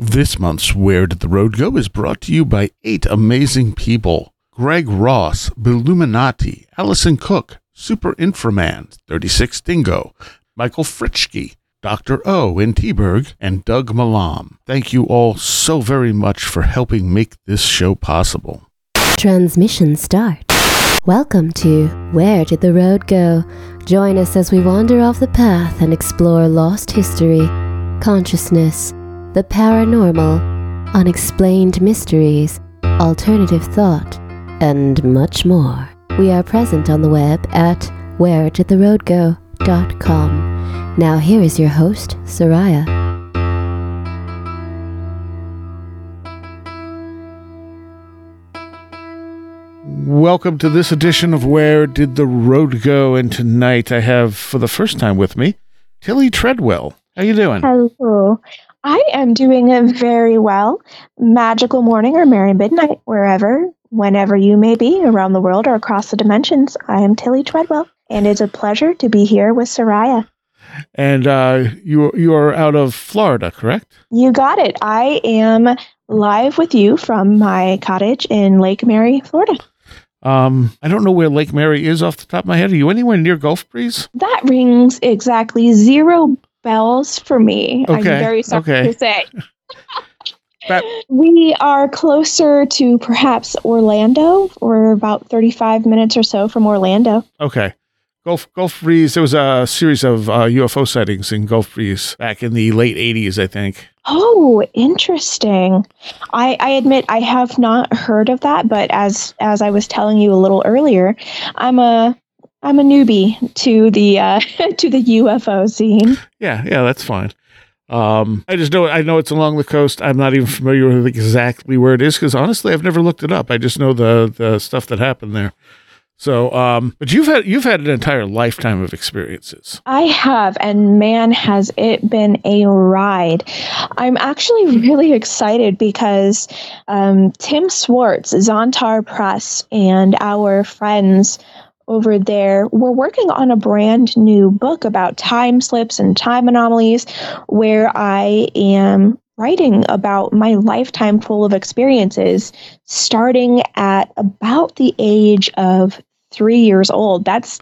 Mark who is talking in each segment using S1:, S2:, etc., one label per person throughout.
S1: This month's Where Did the Road Go is brought to you by eight amazing people Greg Ross, Billuminati, Allison Cook, Super Inframan, 36 Dingo, Michael Fritschke, Dr. O in T-Berg, and Doug Malam. Thank you all so very much for helping make this show possible.
S2: Transmission start. Welcome to Where Did the Road Go? Join us as we wander off the path and explore lost history, consciousness, the paranormal, unexplained mysteries, alternative thought, and much more. We are present on the web at wheredidtheroadgo.com. Now here is your host, Seriah.
S1: Welcome to this edition of Where Did the Road Go? And tonight I have, for the first time with me, Tillie Treadwell. How you doing?
S3: Hello. I am doing very well. Magical morning or merry midnight, wherever, whenever you may be around the world or across the dimensions. I am Tillie Treadwell, and it's a pleasure to be here with Seriah.
S1: And uh, you you are out of Florida, correct?
S3: You got it. I am live with you from my cottage in Lake Mary, Florida.
S1: Um, I don't know where Lake Mary is off the top of my head. Are you anywhere near Gulf Breeze?
S3: That rings exactly zero bells for me.
S1: Okay,
S3: I'm very sorry
S1: okay.
S3: to say.
S1: That-
S3: we are closer to perhaps Orlando. We're about 35 minutes or so from Orlando.
S1: Okay. Gulf Gulf Breeze. There was a series of uh, UFO sightings in Gulf Breeze back in the late '80s, I think.
S3: Oh, interesting. I, I admit I have not heard of that, but as as I was telling you a little earlier, I'm a I'm a newbie to the uh, to the UFO scene.
S1: Yeah, yeah, that's fine. Um, I just know I know it's along the coast. I'm not even familiar with exactly where it is because honestly, I've never looked it up. I just know the the stuff that happened there. So, um, but you've had you've had an entire lifetime of experiences.
S3: I have, and man, has it been a ride. I'm actually really excited because um, Tim Swartz, Zontar Press, and our friends over there we're working on a brand new book about time slips and time anomalies, where I am writing about my lifetime full of experiences starting at about the age of three years old. That's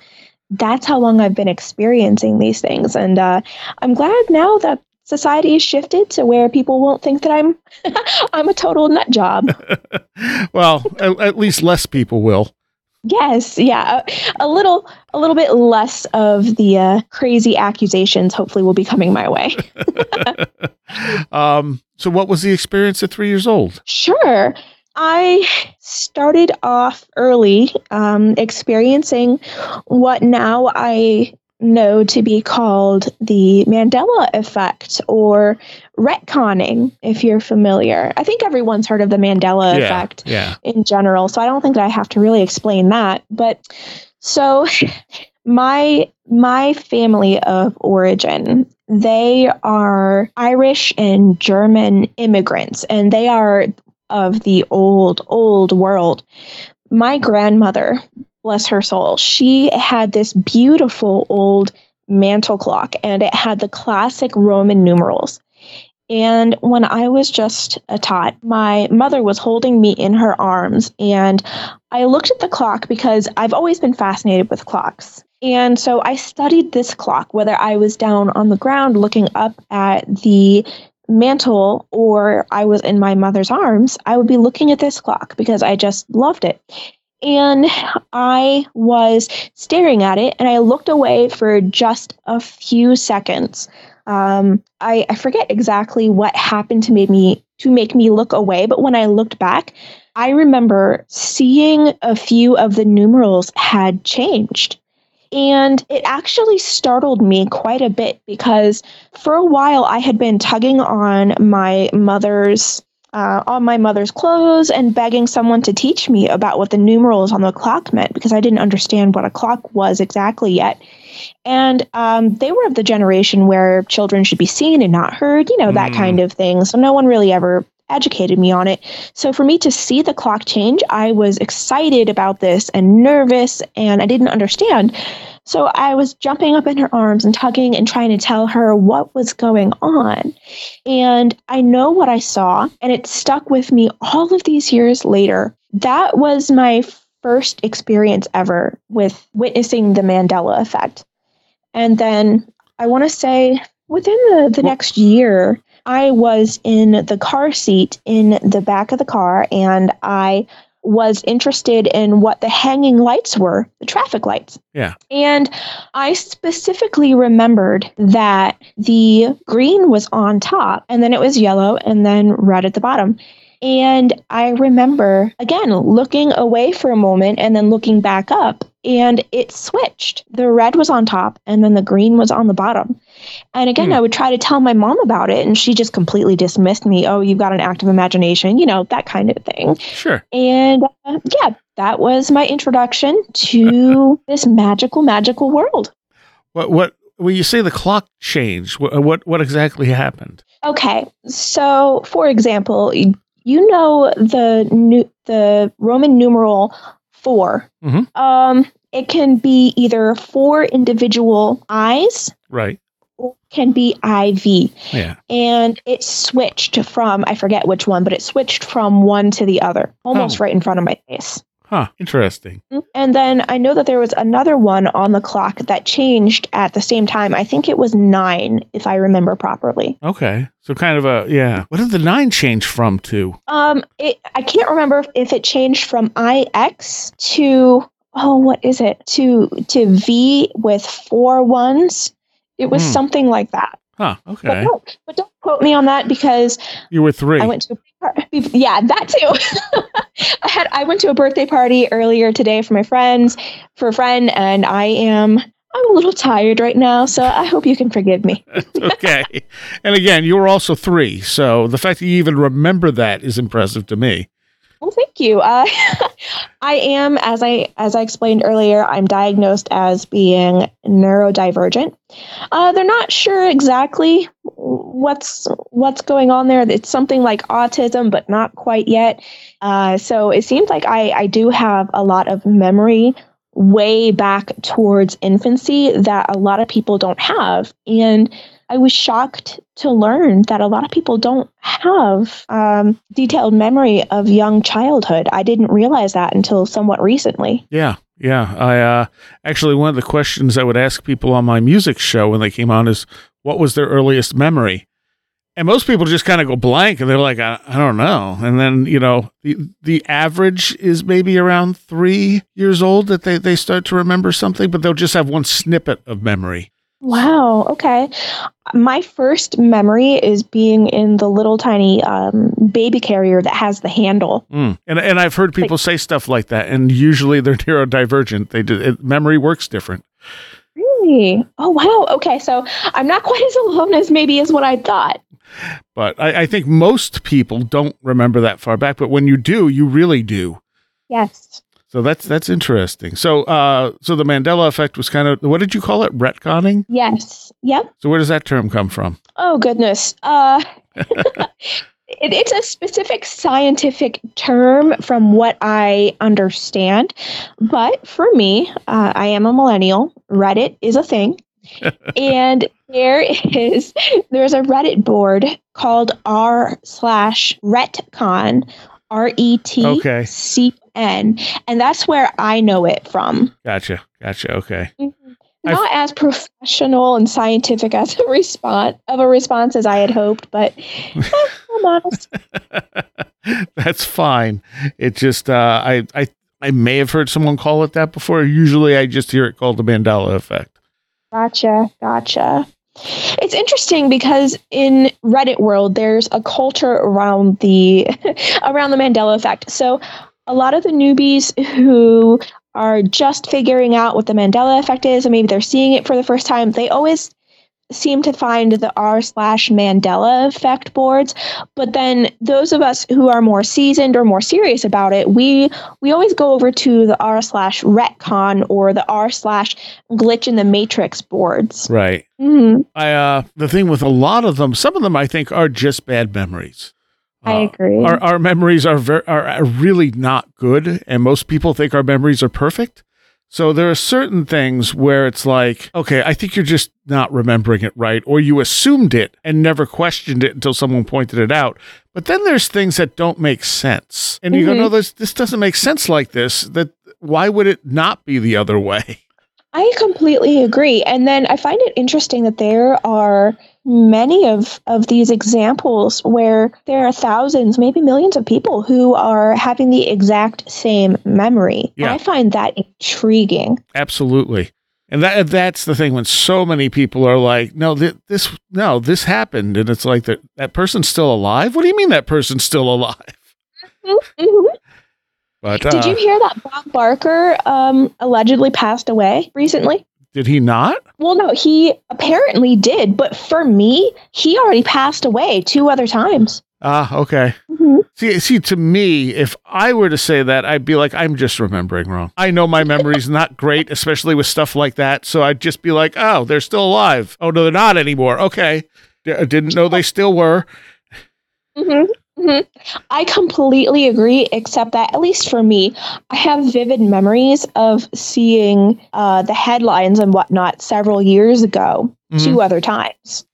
S3: that's how long I've been experiencing these things, and uh, I'm glad now that society has shifted to where people won't think that I'm I'm a total nut job.
S1: well, at, at least less people will.
S3: Yes, yeah, a, a little a little bit less of the uh, crazy accusations. Hopefully, will be coming my way.
S1: um, so, what was the experience at three years old?
S3: Sure. I started off early um, experiencing what now I know to be called the Mandela effect or retconning, if you're familiar. I think everyone's heard of the Mandela
S1: yeah,
S3: effect
S1: yeah.
S3: in general, so I don't think that I have to really explain that. But so my my family of origin they are irish and german immigrants and they are of the old old world my grandmother bless her soul she had this beautiful old mantle clock and it had the classic roman numerals and when I was just a tot, my mother was holding me in her arms. And I looked at the clock because I've always been fascinated with clocks. And so I studied this clock, whether I was down on the ground looking up at the mantle or I was in my mother's arms, I would be looking at this clock because I just loved it. And I was staring at it and I looked away for just a few seconds. Um, I, I forget exactly what happened to make me to make me look away, but when I looked back, I remember seeing a few of the numerals had changed. And it actually startled me quite a bit because for a while I had been tugging on my mother's uh, on my mother's clothes and begging someone to teach me about what the numerals on the clock meant because I didn't understand what a clock was exactly yet. And um, they were of the generation where children should be seen and not heard, you know, that
S1: Mm.
S3: kind of thing. So no one really ever educated me on it. So for me to see the clock change, I was excited about this and nervous, and I didn't understand. So I was jumping up in her arms and tugging and trying to tell her what was going on. And I know what I saw, and it stuck with me all of these years later. That was my first experience ever with witnessing the Mandela effect. And then I want to say within the, the next year, I was in the car seat in the back of the car and I was interested in what the hanging lights were, the traffic lights.
S1: Yeah.
S3: And I specifically remembered that the green was on top and then it was yellow and then red at the bottom. And I remember, again, looking away for a moment and then looking back up, and it switched. The red was on top, and then the green was on the bottom. And again,
S1: Hmm.
S3: I would try to tell my mom about it, and she just completely dismissed me. Oh, you've got an active imagination, you know, that kind of thing.
S1: Sure.
S3: And uh, yeah, that was my introduction to this magical, magical world.
S1: What what when you say the clock changed, what what, what exactly happened?
S3: Okay, so for example, you know the new, the Roman numeral 4
S1: Mhm.
S3: Um, it can be either four individual eyes,
S1: Right.
S3: Can be IV,
S1: Yeah.
S3: and it switched from I forget which one, but it switched from one to the other, almost
S1: Oh.
S3: right in front of my face.
S1: Huh. Interesting.
S3: And then I know that there was another one on the clock that changed at the same time. I think it was nine, if I remember properly.
S1: Okay. So kind of a yeah. What did the nine change from to?
S3: Um, it, I can't remember if it changed from IX to oh, what is it to to V with four ones. It was
S1: Hmm.
S3: something like that.
S1: Huh.
S3: But
S1: Okay.
S3: don't, but don't quote me on that because
S1: You were three.
S3: I went to a yeah that too. I had I went to a birthday party earlier today for my friends for a friend, and I am I'm a little tired right now, so I hope you can forgive me.
S1: okay. And again, you were also three, so the fact that you even remember that is impressive to me.
S3: Well, thank you. Uh, I am, as I as I explained earlier, I'm diagnosed as being neurodivergent. Uh, they're not sure exactly what's what's going on there. It's something like autism, but not quite yet. Uh, so it seems like I I do have a lot of memory way back towards infancy that a lot of people don't have, and I was shocked to learn that a lot of people don't have um, detailed memory of young childhood. I didn't realize that until somewhat recently.
S1: Yeah. Yeah. I uh actually one of the questions I would ask people on my music show when they came on is what was their earliest memory? And most people just kind of go blank and they're like, I, I don't know. And then, you know, the the average is maybe around three years old that they, they start to remember something, but they'll just have one snippet of memory.
S3: Wow. Okay. My first memory is being in the little tiny um, baby carrier that has the handle.
S1: Mm. And and I've heard people say stuff like that, and usually they're neurodivergent. They do it, memory works different.
S3: Really? Oh, wow. Okay. So I'm not quite as alone as maybe as what I thought.
S1: But I, I think most people don't remember that far back. But when you do, you really do.
S3: Yes.
S1: So that's that's interesting. So uh, so the Mandela effect was kind of what did you call it? Retconning.
S3: Yes. Yep.
S1: So where does that term come from?
S3: Oh goodness. Uh, it, it's a specific scientific term from what I understand, but for me, uh, I am a millennial. Reddit is a thing, and there is there's a Reddit board called r slash retcon, r e t c n, and that's where I know it from.
S1: Gotcha. Gotcha. Okay.
S3: Not as professional and scientific as a response of a response as I had hoped, but eh, I'm honest.
S1: that's fine. It just uh, I I I may have heard someone call it that before. Usually, I just hear it called the Mandela effect.
S3: Gotcha, gotcha. It's interesting because in Reddit world, there's a culture around the around the Mandela effect. So a lot of the newbies who are just figuring out what the Mandela effect is, and maybe they're seeing it for the first time, they always seem to find the r slash Mandela effect boards. But then those of us who are more seasoned or more serious about it, we we always go over to the r slash retcon or the r slash glitch in the matrix boards.
S1: Right.
S3: Mhm.
S1: I uh the thing with a lot of them, some of them I think are just bad memories.
S3: I
S1: Uh,
S3: agree.
S1: Our our memories are very are are really not good, and most people think our memories are perfect. So there are certain things where it's like, okay, I think you're just not remembering it right, or you assumed it and never questioned it until someone pointed it out. But then there's things that don't make sense. And you go,
S3: Mhm.
S1: no, this this doesn't make sense like this. That why would it not be the other way?
S3: I completely agree. And then I find it interesting that there are many of, of these examples where there are thousands, maybe millions of people who are having the exact same memory.
S1: Yeah.
S3: I find that intriguing.
S1: Absolutely. And that that's the thing when so many people are like, no, th- this no, this happened, and it's like that that person's still alive. What do you mean that person's still alive?
S3: Mhm.
S1: But
S3: Did
S1: uh,
S3: you hear that Bob Barker um, allegedly passed away recently?
S1: Did he not?
S3: Well, no, he apparently did. But for me, he already passed away two other times.
S1: Ah, okay.
S3: Mhm.
S1: See, see, to me, if I were to say that, I'd be like, I'm just remembering wrong. I know my memory's not great, especially with stuff like that. So I'd just be like, oh, they're still alive. Oh, no, they're not anymore. Okay. I didn't know they still were.
S3: Mhm, mhm. I completely agree, except that, at least for me, I have vivid memories of seeing uh, the headlines and whatnot several years ago,
S1: Mhm.
S3: two other times.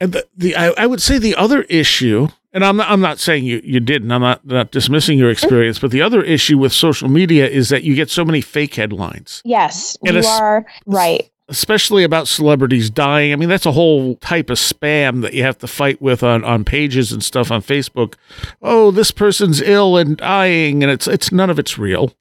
S1: And the, the I, I would say the other issue, and I'm not, I'm not saying you, you didn't, I'm not, not dismissing your experience, but the other issue with social media is that you get so many fake headlines.
S3: Yes,
S1: And
S3: you are right.
S1: Especially about celebrities dying. I mean, that's a whole type of spam that you have to fight with on, on pages and stuff on Facebook. Oh, this person's ill and dying, and it's it's none of it's real.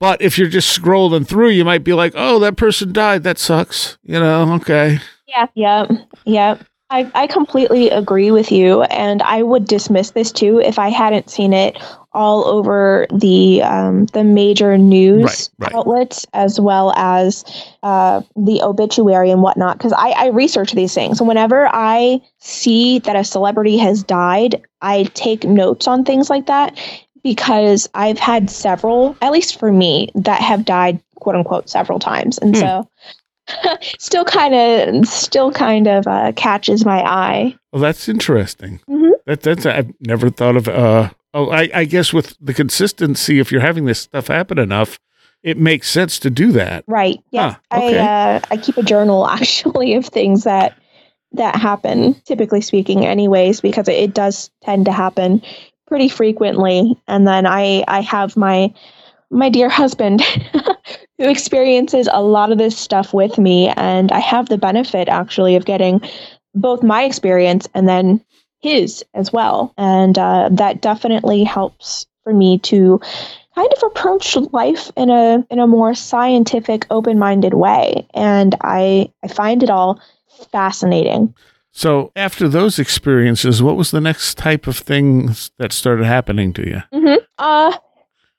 S1: But if you're just scrolling through, you might be like, "Oh, that person died. That sucks." You know? Okay.
S3: Yeah, Yep. yeah. I, I completely agree with you, and I would dismiss this too if I hadn't seen it all over the um, the major news
S1: Right, right.
S3: outlets as well as uh, the obituary and whatnot. Because I, I research these things, and whenever I see that a celebrity has died, I take notes on things like that because I've had several, at least for me, that have died quote unquote several times, and
S1: Hmm.
S3: so still kind of still kind of uh, catches my eye.
S1: Well, that's interesting.
S3: Mhm.
S1: That that's I've never thought of. Uh, oh, I, I guess with the consistency, if you're having this stuff happen enough, it makes sense to do that.
S3: Right. Yeah.
S1: Ah, okay.
S3: I uh, I keep a journal actually of things that that happen. Typically speaking, anyways, because it, it does tend to happen pretty frequently. And then I I have my my dear husband who experiences a lot of this stuff with me, and I have the benefit actually of getting both my experience and then his as well, and uh, that definitely helps for me to kind of approach life in a in a more scientific, open-minded way, and I I find it all fascinating.
S1: So after those experiences, what was the next type of things that started happening to you?
S3: hmm Uh,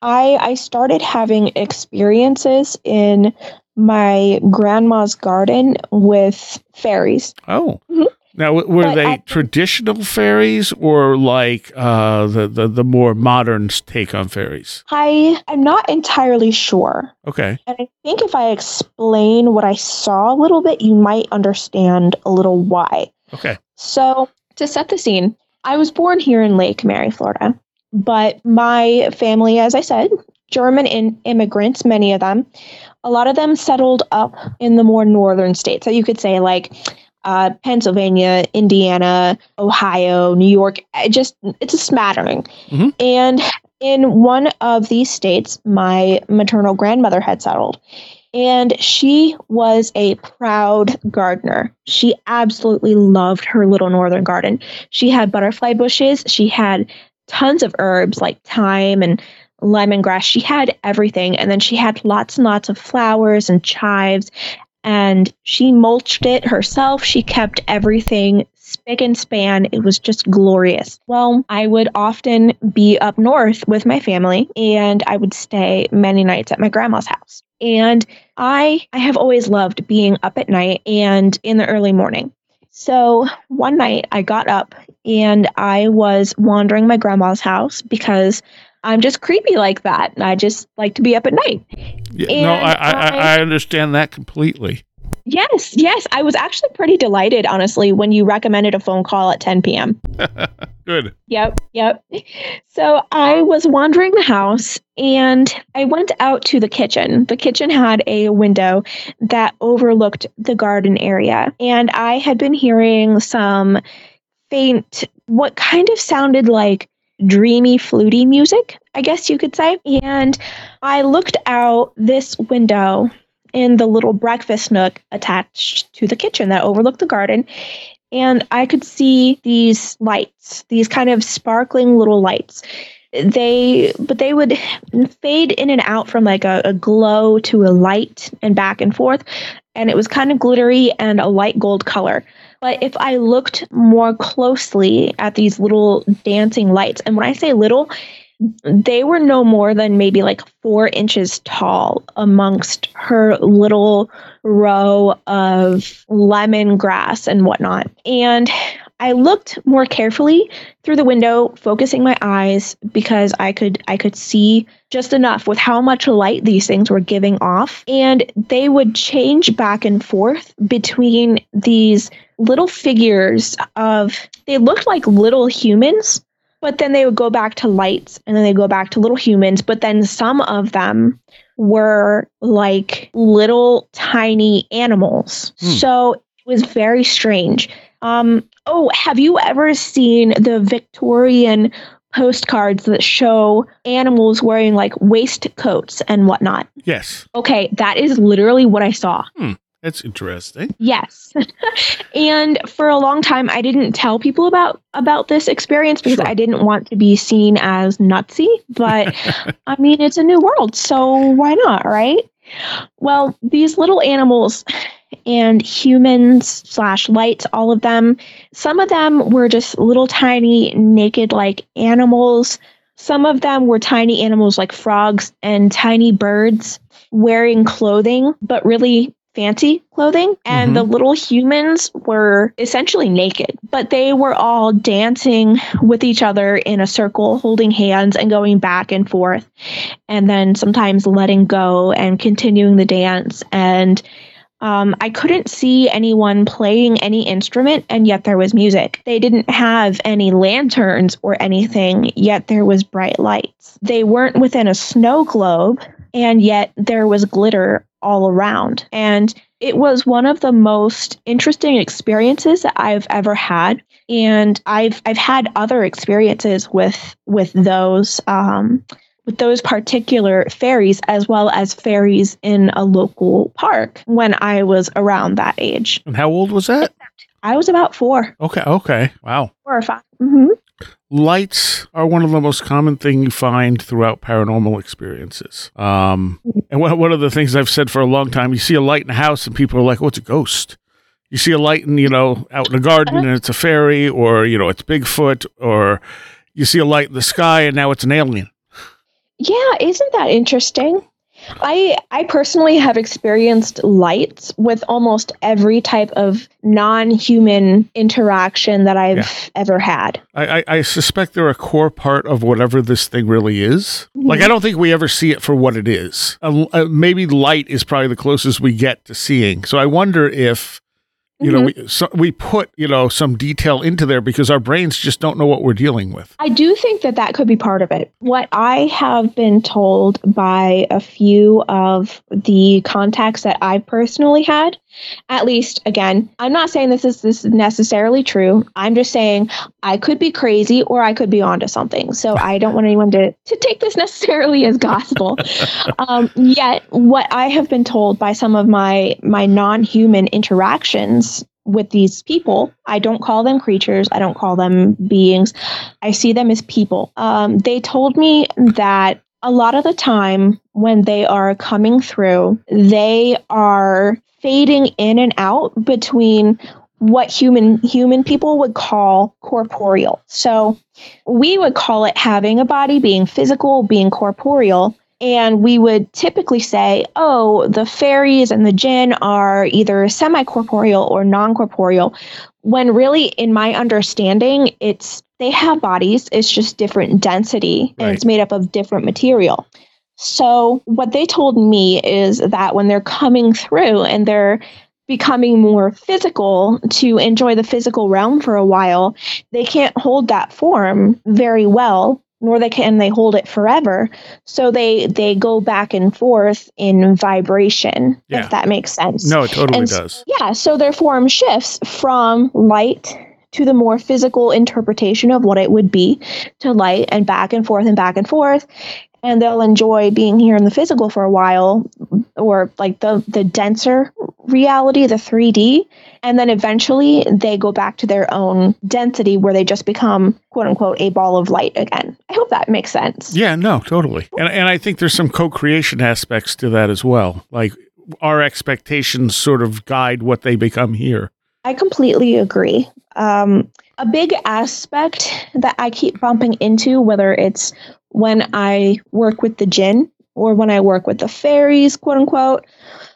S3: I I started having experiences in my grandma's garden with fairies.
S1: Oh.
S3: Mhm.
S1: Now, were
S3: But
S1: they
S3: at
S1: traditional fairies or like uh, the, the the more modern take on fairies?
S3: I I'm not entirely sure.
S1: Okay.
S3: And I think if I explain what I saw a little bit, you might understand a little why.
S1: Okay.
S3: So, to set the scene, I was born here in Lake Mary, Florida, but my family, as I said, German in- immigrants, many of them, a lot of them settled up in the more northern states. So you could say like uh, Pennsylvania, Indiana, Ohio, New York. It just it's a smattering.
S1: Mhm.
S3: And in one of these states, my maternal grandmother had settled. And she was a proud gardener. She absolutely loved her little northern garden. She had butterfly bushes. She had tons of herbs like thyme and lemongrass. She had everything. And then she had lots and lots of flowers and chives. And she mulched it herself. She kept everything spick and span. It was just glorious. Well, I would often be up north with my family and I would stay many nights at my grandma's house. And I I have always loved being up at night and in the early morning. So one night I got up and I was wandering my grandma's house because I'm just creepy like that. And I just like to be up at night.
S1: Yeah, no,
S3: And
S1: I, I I-
S3: I
S1: understand that completely.
S3: Yes, yes. I was actually pretty delighted, honestly, when you recommended a phone call at 10 p.m.
S4: Good.
S3: Yep, yep. So I was wandering the house and I went out to the kitchen. The kitchen had a window that overlooked the garden area. And I had been hearing some faint, what kind of sounded like dreamy, fluty music, I guess you could say. And I looked out this window in the little breakfast nook attached to the kitchen that overlooked the garden and I could see these lights, these kind of sparkling little lights. They, but they would fade in and out from like a, a glow to a light and back and forth. And it was kind of glittery and a light gold color. But if I looked more closely at these little dancing lights, and when I say little, they were no more than maybe like four inches tall amongst her little row of lemongrass and whatnot. And I looked more carefully through the window, focusing my eyes because I could I could see just enough with how much light these things were giving off. And they would change back and forth between these little figures of they looked like little humans but then they would go back to lights and then they go back to little humans but then some of them were like little tiny animals. Hmm. so it was very strange. Um oh have you ever seen the victorian postcards that show animals wearing like waistcoats and whatnot?
S4: Yes.
S3: Okay that is literally what i saw.
S4: Hmm. That's interesting.
S3: Yes. and for a long time I didn't tell people about about this experience because sure. I didn't want to be seen as nutsy, but I mean it's a new world, so why not, right? Well, these little animals and humans slash lights, all of them, some of them were just little tiny naked like animals. Some of them were tiny animals like frogs and tiny birds wearing clothing, but really fancy clothing and mm-hmm. the little humans were essentially naked but they were all dancing with each other in a circle holding hands and going back and forth and then sometimes letting go and continuing the dance and um, I couldn't see anyone playing any instrument, and yet there was music. They didn't have any lanterns or anything, yet there was bright lights. They weren't within a snow globe, and yet there was glitter all around. And it was one of the most interesting experiences that I've ever had. And I've I've had other experiences with with those um, with those particular fairies as well as fairies in a local park when I was around that age.
S4: And how old was that?
S3: I was about four.
S4: Okay. Okay. Wow.
S3: Four or 5 mm-hmm
S4: lights are one of the most common thing you find throughout paranormal experiences. Um, and one, of the things I've said for a long time, you see a light in a house and people are like, "Oh, it's a ghost." You see a light in, you know, out in the garden and it's a fairy, or you know, it's Bigfoot, or you see a light in the sky and now it's an alien.
S3: Yeah, isn't that interesting? I I personally have experienced lights with almost every type of non-human interaction that I've yeah. ever had.
S4: I, I, I, suspect they're a core part of whatever this thing really is. Mm-hmm. Like I don't think we ever see it for what it is. Uh, uh, maybe light is probably the closest we get to seeing. So I wonder if you mm-hmm. know we so we put you know some detail into there because our brains just don't know what we're dealing with
S3: i do think that that could be part of it what i have been told by a few of the contacts that i've personally had at least again i'm not saying this is this is necessarily true i'm just saying i could be crazy or i could be onto something so i don't want anyone to to take this necessarily as gospel um, yet what i have been told by some of my my non-human interactions with these people. I don't call them creatures. I don't call them beings. I see them as people. Um, they told me that a lot of the time when they are coming through, they are fading in and out between what human human people would call corporeal. So we would call it having a body, being physical, being corporeal. And we would typically say, oh, the fairies and the jinn are either semi corporeal or non corporeal, when really, in my understanding, it's they have bodies, it's just different density and it's made up of different material. So, what they told me is that when they're coming through and they're becoming more physical to enjoy the physical realm for a while, they can't hold that form very well, nor they can they hold it forever. So they they go back and forth in vibration,
S1: Yeah.
S3: if that makes sense.
S1: No, it totally
S3: And
S1: does.
S3: Yeah, so their form shifts from light to the more physical interpretation of what it would be to light and back and forth and back and forth. And they'll enjoy being here in the physical for a while, or like the, the denser reality, the 3D. And then eventually they go back to their own density where they just become, quote unquote, a ball of light again. I hope that makes sense.
S1: Yeah, no, totally. And and I think there's some co-creation aspects to that as well. Like our expectations sort of guide what they become here.
S3: I completely agree. Um, a big aspect that I keep bumping into, whether it's when I work with the jinn or when I work with the fairies, quote unquote,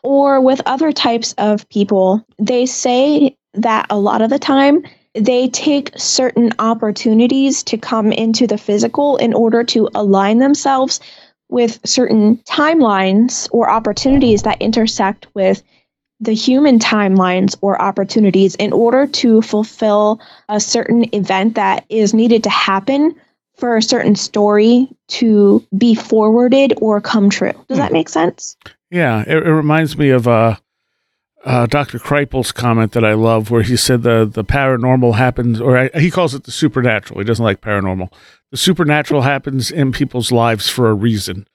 S3: or with other types of people, they say that a lot of the time they take certain opportunities to come into the physical in order to align themselves with certain timelines or opportunities that intersect with the human timelines or opportunities in order to fulfill a certain event that is needed to happen for a certain story to be forwarded or come true. Does that make sense?
S1: Yeah, it, it reminds me of uh, uh, Dr. Kripal's comment that I love, where he said the the paranormal happens, or I, he calls it the supernatural. He doesn't like paranormal. The supernatural happens in people's lives for a reason.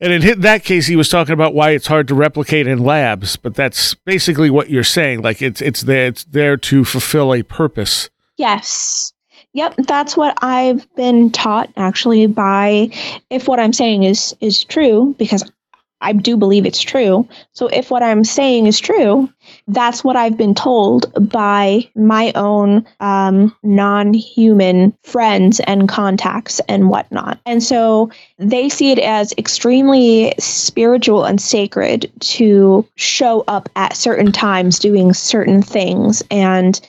S1: And in that case, he was talking about why it's hard to replicate in labs, but that's basically what you're saying. Like it's it's there it's there to fulfill a purpose.
S3: Yes. Yep, that's what I've been taught actually by if what I'm saying is is true because I do believe it's true. So if what I'm saying is true, that's what I've been told by my own um, non-human friends and contacts and whatnot. And so they see it as extremely spiritual and sacred to show up at certain times doing certain things and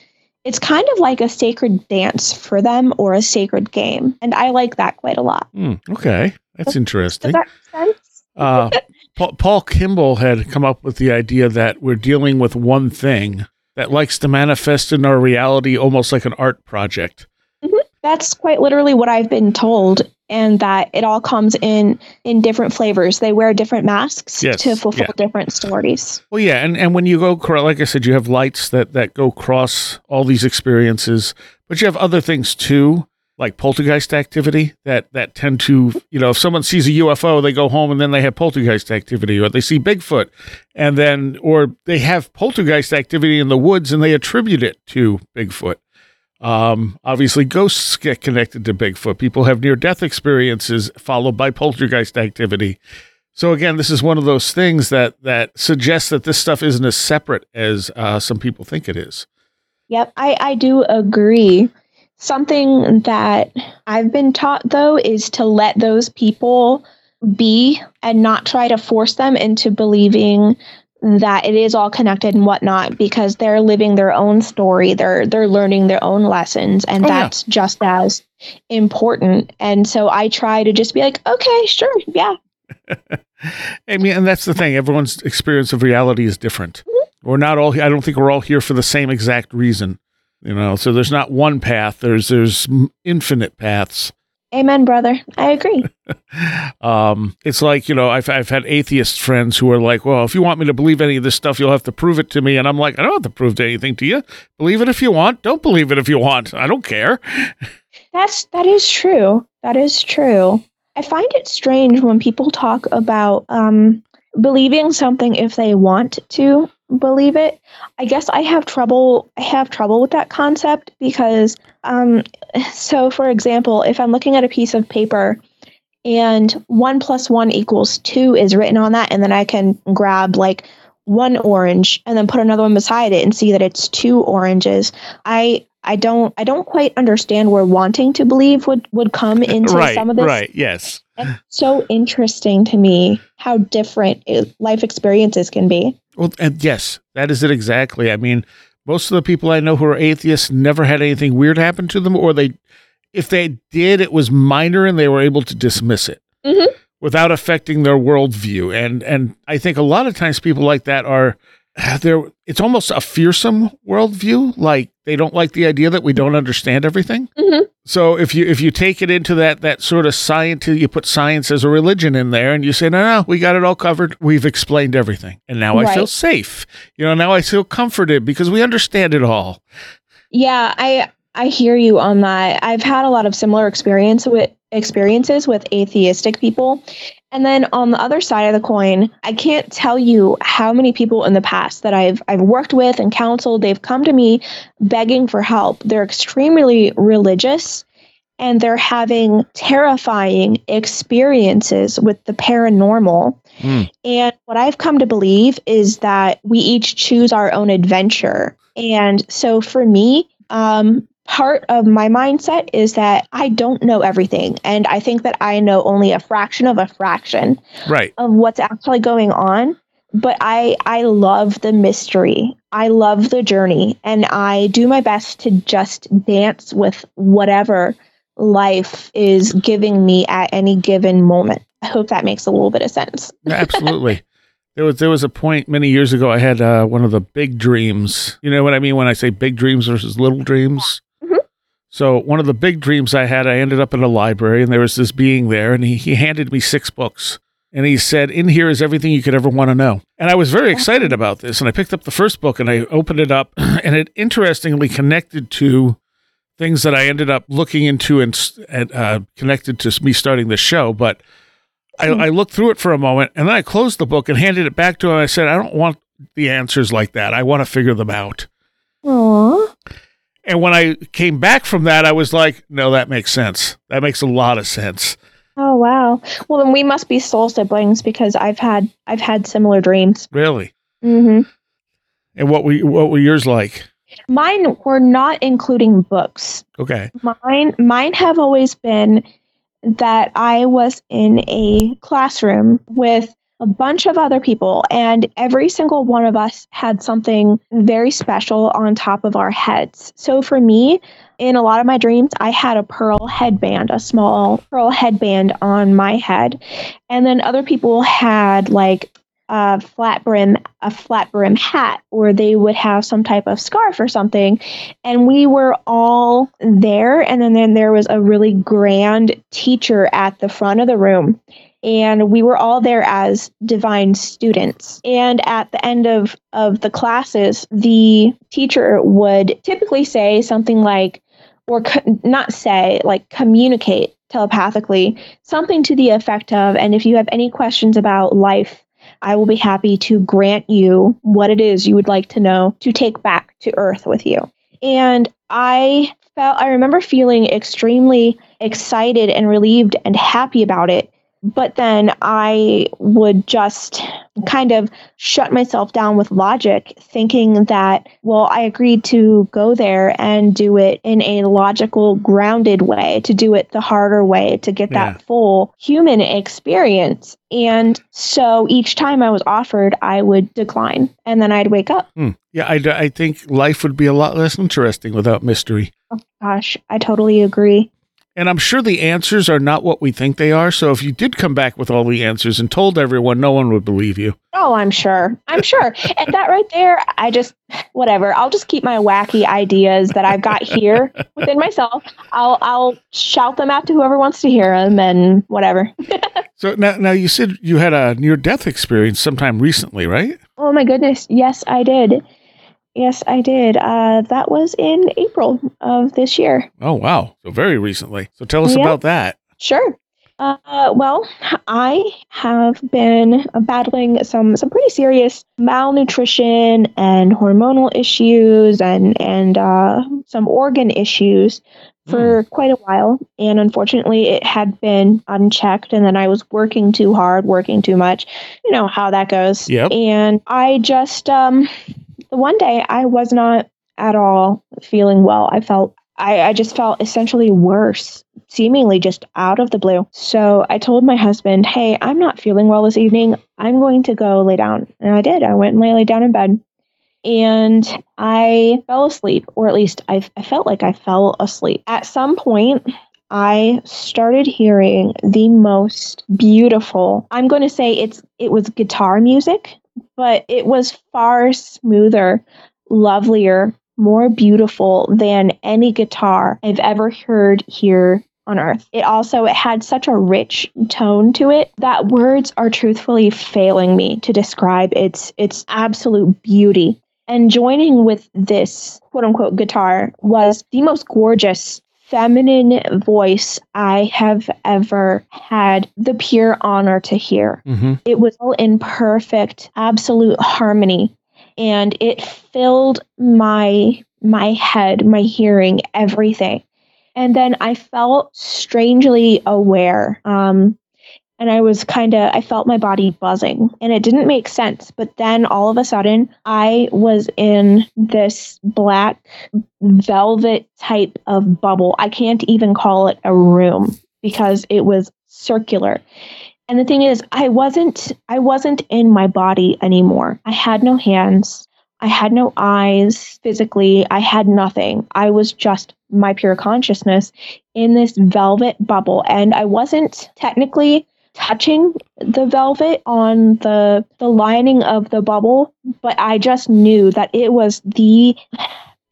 S3: it's kind of like a sacred dance for them or a sacred game. And I like that quite a lot.
S1: Hmm, okay, that's interesting.
S3: Does that make sense?
S1: Uh, Paul, Paul Kimball had come up with the idea that we're dealing with one thing that likes to manifest in our reality almost like an art project.
S3: That's quite literally what I've been told. And that it all comes in in different flavors. They wear different masks
S1: Yes,
S3: to fulfill
S1: yeah.
S3: different stories.
S1: Well, yeah, and, and when you go, like I said, you have lights that, that go across all these experiences, but you have other things too, like poltergeist activity that, that tend to, you know, if someone sees a UFO, they go home and then they have poltergeist activity, or they see Bigfoot, and then, or they have poltergeist activity in the woods and they attribute it to Bigfoot. Um, obviously, ghosts get connected to Bigfoot. People have near death experiences followed by poltergeist activity. So again, this is one of those things that that suggests that this stuff isn't as separate as uh, some people think it is.
S3: Yep, I, I do agree. Something that I've been taught, though, is to let those people be and not try to force them into believing that it is all connected and whatnot because they're living their own story they're they're learning their own lessons and
S1: Oh, yeah.
S3: that's just as important and so i try to just be like okay sure yeah
S1: I mean, and that's the thing. Everyone's experience of reality is different. Mm-hmm. We're not all. I don't think we're all here for the same exact reason. You know, so there's not one path. There's there's infinite paths.
S3: Amen brother i agree
S1: Um, it's like you know, I've I've had atheist friends who are like, "Well, if you want me to believe any of this stuff, you'll have to prove it to me." And I'm like, "I don't have to prove anything to you. Believe it if you want. Don't believe it if you want. I don't care."
S3: That's that is true. That is true. I find it strange when people talk about um, believing something if they want to believe it. I guess I have trouble. I have trouble with that concept because, um, so for example, if I'm looking at a piece of paper and one plus one equals two is written on that, and then I can grab like one orange and then put another one beside it and see that it's two oranges. I I don't I don't quite understand where wanting to believe would would come into
S1: right,
S3: some of this.
S1: right, yes.
S3: It's so interesting to me how different life experiences can be.
S1: Well, and yes, that is it exactly. I mean, most of the people I know who are atheists never had anything weird happen to them, or they, if they did, it was minor and they were able to dismiss it.
S3: Mhm.
S1: without affecting their worldview. And and I think a lot of times people like that are there it's almost a fearsome worldview like they don't like the idea that we don't understand everything
S3: Mhm.
S1: so if you if you take it into that that sort of science you put science as a religion in there and you say no no we got it all covered we've explained everything and now i feel safe you know now i feel comforted because we understand it all
S3: Yeah, I I hear you on that. I've had a lot of similar experience with experiences with atheistic people. And then on the other side of the coin, I can't tell you how many people in the past that I've I've worked with and counseled, they've come to me begging for help. They're extremely religious and they're having terrifying experiences with the paranormal.
S1: Hmm.
S3: And what I've come to believe is that we each choose our own adventure. And so for me, um, part of my mindset is that I don't know everything. And I think that I know only a fraction of a fraction
S1: right
S3: of what's actually going on. But I, I love the mystery. I love the journey. And I do my best to just dance with whatever life is giving me at any given moment. I hope that makes a little bit of sense.
S1: absolutely there was there was a point many years ago i had uh, one of the big dreams you know what i mean when i say big dreams versus little dreams. So one of the big dreams i had i ended up in a library and there was this being there and he, he handed me six books and he said in here is everything you could ever want to know and i was very excited about this and i picked up the first book and i opened it up and it interestingly connected to things that i ended up looking into and, and uh, connected to me starting the show but I, I looked through it for a moment and then I closed the book and handed it back to him. I said, I don't want the answers like that. I want to figure them out.
S3: Aww.
S1: And when I came back from that, I was like, no, that makes sense. That makes a lot of sense.
S3: Oh wow. Well then we must be soul siblings because I've had I've had similar dreams.
S1: Really.
S3: Mm hmm.
S1: And what were what were yours like?
S3: Mine were not including books.
S1: Okay.
S3: Mine mine have always been that I was in a classroom with a bunch of other people and every single one of us had something very special on top of our heads. So for me, in a lot of my dreams, I had a pearl headband, a small pearl headband on my head. And then other people had like a flat brim, a flat brim hat, or they would have some type of scarf or something and we were all there and then, then there was a really grand teacher at the front of the room and we were all there as divine students and at the end of of the classes the teacher would typically say something like or co- not say like communicate telepathically something to the effect of and if you have any questions about life I will be happy to grant you what it is you would like to know to take back to Earth with you. And I felt, I remember feeling extremely excited and relieved and happy about it. But then I would just kind of shut myself down with logic, thinking that, well, I agreed to go there and do it in a logical, grounded way, to do it the harder way, to get
S1: Yeah.
S3: that full human experience. And so each time I was offered, I would decline and then I'd wake up.
S1: Hmm. Yeah, I, I think life would be a lot less interesting without mystery.
S3: Gosh, I totally agree.
S1: And I'm sure the answers are not what we think they are. So if you did come back with all the answers and told everyone, no one would believe you.
S3: Oh, I'm sure. I'm sure. and that right there, I just, whatever. I'll just keep my wacky ideas that I've got here within myself. I'll, I'll shout them out to whoever wants to hear them and whatever.
S1: So now, now you said you had a near death experience sometime recently, right?
S3: Oh my goodness. Yes, I did. Yes, I did. Uh, that was in April of this year.
S1: Oh, wow. So very recently. So tell us
S3: Yeah.
S1: about that.
S3: Sure. Uh, well, I have been battling some some pretty serious malnutrition and hormonal issues and and uh, some organ issues for quite a while. And unfortunately, it had been unchecked. And then I was working too hard, working too much. You know how that goes.
S1: Yep.
S3: And I just um, the one day I was not at all feeling well. I felt I, I just felt essentially worse seemingly just out of the blue. So I told my husband, Hey, I'm not feeling well this evening. I'm going to go lay down. And I did. I went and lay down in bed. And I fell asleep, or at least I, I felt like I fell asleep. At some point, I started hearing the most beautiful. I'm going to say it's it was guitar music, but it was far smoother, lovelier, more beautiful than any guitar I've ever heard here on earth. It also it had such a rich tone to it that words are truthfully failing me to describe its its absolute beauty. And joining with this quote unquote guitar was the most gorgeous feminine voice I have ever had the pure honor to hear.
S4: Mm-hmm.
S3: It was all in perfect, absolute harmony. And it filled my my head, my hearing, everything. And then I felt strangely aware. Um, and I was kind of, I felt my body buzzing and it didn't make sense. But then all of a sudden, I was in this black velvet type of bubble. I can't even call it a room because it was circular. And the thing is, I wasn't, I wasn't in my body anymore. I had no hands. I had no eyes physically. I had nothing. I was just my pure consciousness in this velvet bubble. And I wasn't technically touching the velvet on the the lining of the bubble, but I just knew that it was the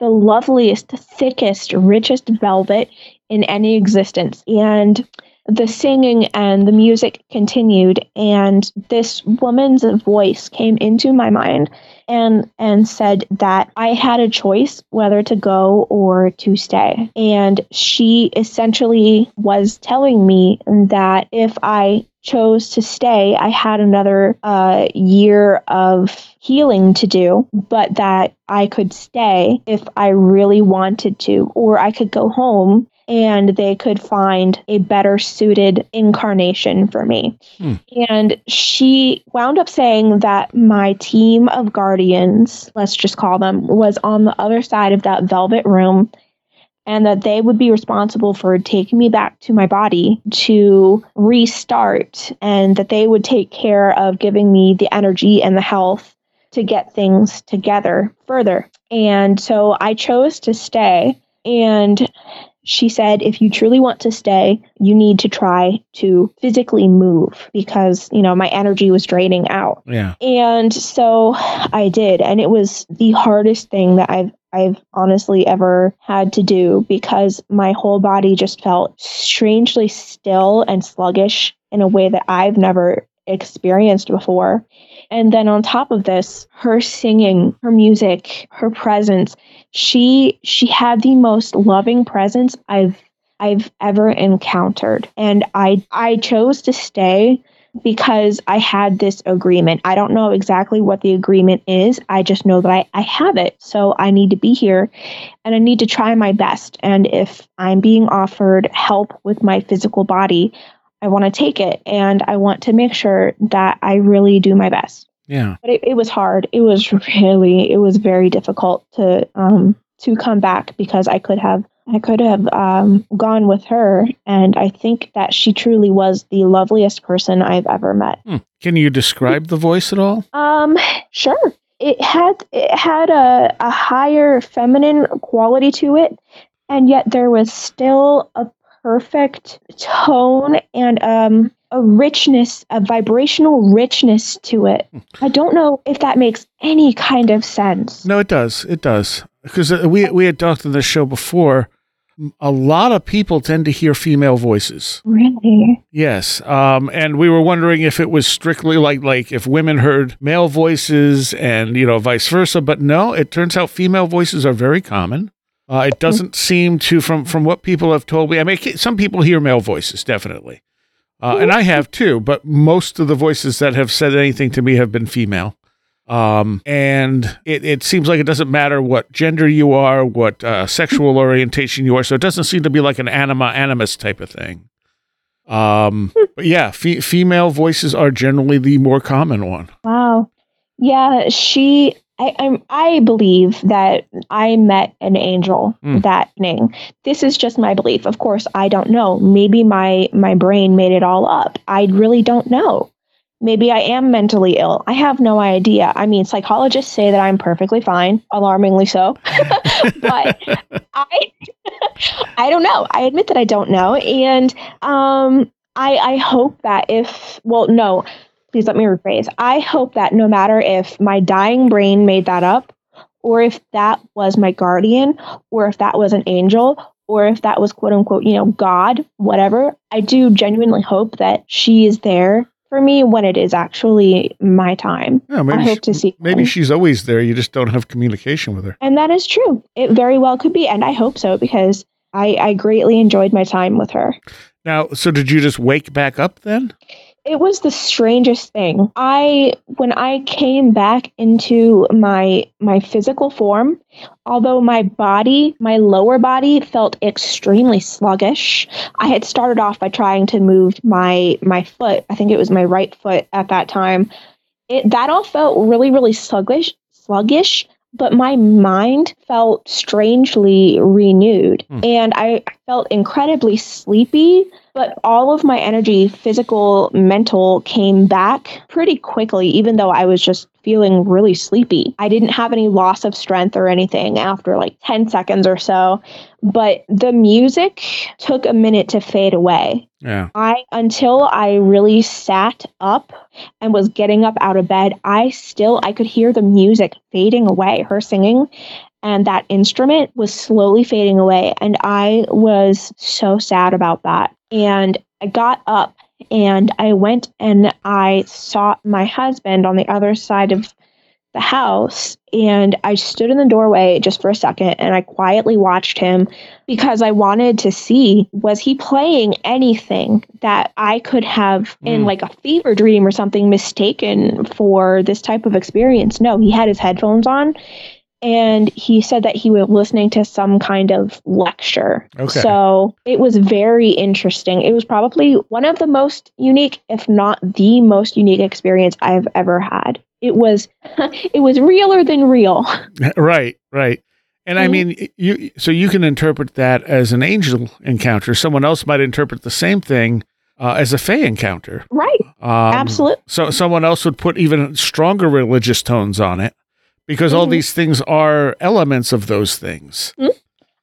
S3: the loveliest, thickest, richest velvet in any existence. And the singing and the music continued and this woman's voice came into my mind and and said that I had a choice whether to go or to stay. And she essentially was telling me that if I chose to stay I had another uh, year of healing to do but that I could stay if I really wanted to or I could go home and they could find a better suited incarnation for me.
S4: Hmm.
S3: And she wound up saying that my team of guardians, let's just call them, was on the other side of that velvet room and that they would be responsible for taking me back to my body to restart and that they would take care of giving me the energy and the health to get things together further. And so I chose to stay and she said, if you truly want to stay, you need to try to physically move because, you know, my energy was draining out.
S4: Yeah.
S3: And so I did. And it was the hardest thing that I've I've honestly ever had to do because my whole body just felt strangely still and sluggish in a way that I've never experienced before. And then on top of this, her singing, her music, her presence, she she had the most loving presence I've I've ever encountered. And I I chose to stay because I had this agreement. I don't know exactly what the agreement is. I just know that I, I have it. So I need to be here and I need to try my best. And if I'm being offered help with my physical body, I want to take it and I want to make sure that I really do my best.
S4: Yeah.
S3: But it, it was hard. It was really, it was very difficult to um to come back because I could have I could have um, gone with her, and I think that she truly was the loveliest person I've ever met.
S4: Hmm. Can you describe the voice at all?
S3: Um, sure. It had it had a, a higher feminine quality to it, and yet there was still a perfect tone and um a richness, a vibrational richness to it. I don't know if that makes any kind of sense.
S4: No, it does. It does. Because we we had talked on this show before. A lot of people tend to hear female voices.
S3: Really?
S4: Yes, um, and we were wondering if it was strictly like like if women heard male voices and you know vice versa. But no, it turns out female voices are very common. Uh, it doesn't seem to from from what people have told me. I mean, some people hear male voices definitely, uh, and I have too. But most of the voices that have said anything to me have been female. Um, and it, it seems like it doesn't matter what gender you are, what uh, sexual orientation you are. So it doesn't seem to be like an anima animus type of thing. Um, but yeah, fe- female voices are generally the more common one.
S3: Wow. Yeah, she. I, I'm, I believe that I met an angel
S4: Hmm.
S3: that evening. This is just my belief. Of course, I don't know. Maybe my my brain made it all up. I really don't know. Maybe I am mentally ill. I have no idea. I mean, psychologists say that I'm perfectly fine, alarmingly so. but I I don't know. I admit that I don't know. And um I I hope that if well no, please let me rephrase. I hope that no matter if my dying brain made that up or if that was my guardian or if that was an angel or if that was quote unquote, you know, God, whatever, I do genuinely hope that she is there for me when it is actually my time.
S1: Yeah, maybe
S3: I hope
S1: she-
S3: to see
S1: Maybe
S3: her.
S1: she's always there. You just don't have communication with her.
S3: And that is true. It very well could be. And I hope so because I, I greatly enjoyed my time with her.
S1: Now, so did you just wake back up then?
S3: It was the strangest thing. I when I came back into my my physical form, although my body, my lower body felt extremely sluggish. I had started off by trying to move my my foot. I think it was my right foot at that time. It that all felt really really sluggish, sluggish, but my mind felt strangely renewed
S1: Hmm.
S3: and I felt incredibly sleepy but all of my energy, physical, mental, came back pretty quickly, even though I was just feeling really sleepy. I didn't have any loss of strength or anything after like 10 seconds or so, but the music took a minute to fade away.
S1: Yeah.
S3: I until I really sat up and was getting up out of bed, I still I could hear the music fading away, her singing, and that instrument was slowly fading away and I was so sad about that. And I got up and I went and I saw my husband on the other side of the house and I stood in the doorway just for a second and I quietly watched him because I wanted to see was he playing anything that I could have in
S1: Mm.
S3: like a fever dream or something mistaken for this type of experience. No, he had his headphones on and he said that he was listening to some kind of lecture.
S1: Okay.
S3: So it was very interesting. It was probably one of the most unique, if not the most unique experience I've ever had. It was it was realer than real.
S1: right, right. And I
S3: Mhm.
S1: mean, you so you can interpret that as an angel encounter. Someone else might interpret the same thing uh, as a fey encounter.
S3: Right.
S1: Um,
S3: Absolutely.
S1: So someone else would put even stronger religious tones on it because all
S3: Mhm.
S1: these things are elements of those things.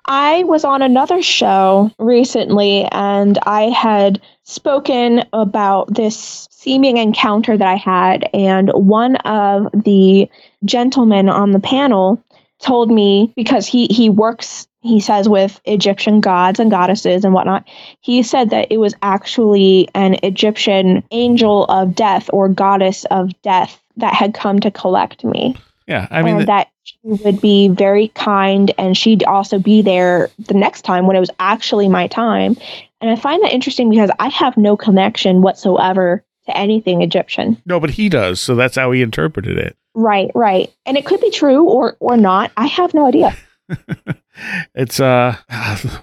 S3: I was on another show recently and I had spoken about this seeming encounter that I had. And one of the gentlemen on the panel told me because he, he works, he says, with Egyptian gods and goddesses and whatnot. He said that it was actually an Egyptian angel of death or goddess of death that had come to collect me
S1: Yeah, I mean,
S3: that she would be very kind and she'd also be there the next time when it was actually my time. And I find that interesting because I have no connection whatsoever to anything Egyptian.
S1: no, but he does, so that's how he interpreted it.
S3: Right, right. And it could be true or or not. I have no idea.
S1: It's uh,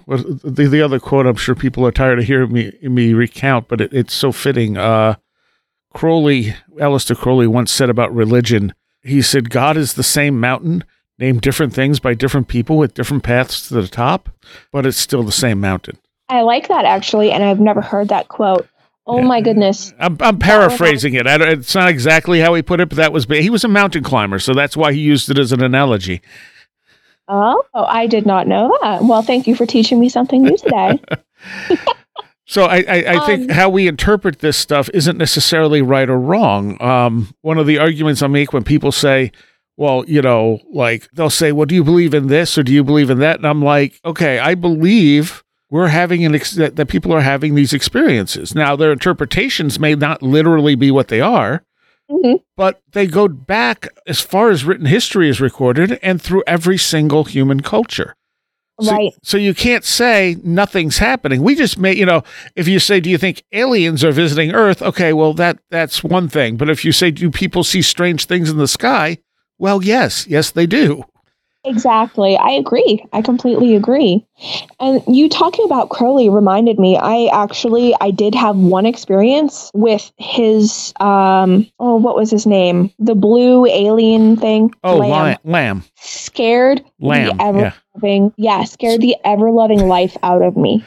S1: the the other quote. I'm sure people are tired of hearing me me recount, but it, it's so fitting. Uh, Crowley, Aleister Crowley, once said about religion. He said, "God is the same mountain, named different things by different people with different paths to the top, but it's still the same mountain."
S3: I like that actually, and I've never heard that quote. Oh
S1: Yeah.
S3: my goodness.
S1: I'm, I'm paraphrasing it. I don't, it's not exactly how he put it, but that was he was a mountain climber, so that's why he used it as an analogy.
S3: Oh, I did not know that. Well, thank you for teaching me something new today.
S1: So I, I, I think
S3: Um,
S1: how we interpret this stuff isn't necessarily right or wrong. Um, one of the arguments I make when people say, well, you know, like they'll say, well, do you believe in this or do you believe in that? And I'm like, okay, I believe we're having an ex- that, that people are having these experiences. Now, their interpretations may not literally be what they are,
S3: Mhm.
S1: but they go back as far as written history is recorded and through every single human culture. So, So you can't say nothing's happening. We just may, you know, if you say, do you think aliens are visiting Earth? Okay, well that that's one thing. But if you say, do people see strange things in the sky? Well, yes, yes they do.
S3: Exactly. I agree. I completely agree. And you talking about Crowley reminded me I actually I did have one experience with his um oh what was his name? The blue alien thing.
S1: Oh,
S3: Lam.
S1: Lam, Lam,
S3: Scared
S1: Lam.
S3: the ever
S1: Yeah.
S3: yeah, scared the ever loving life out of me.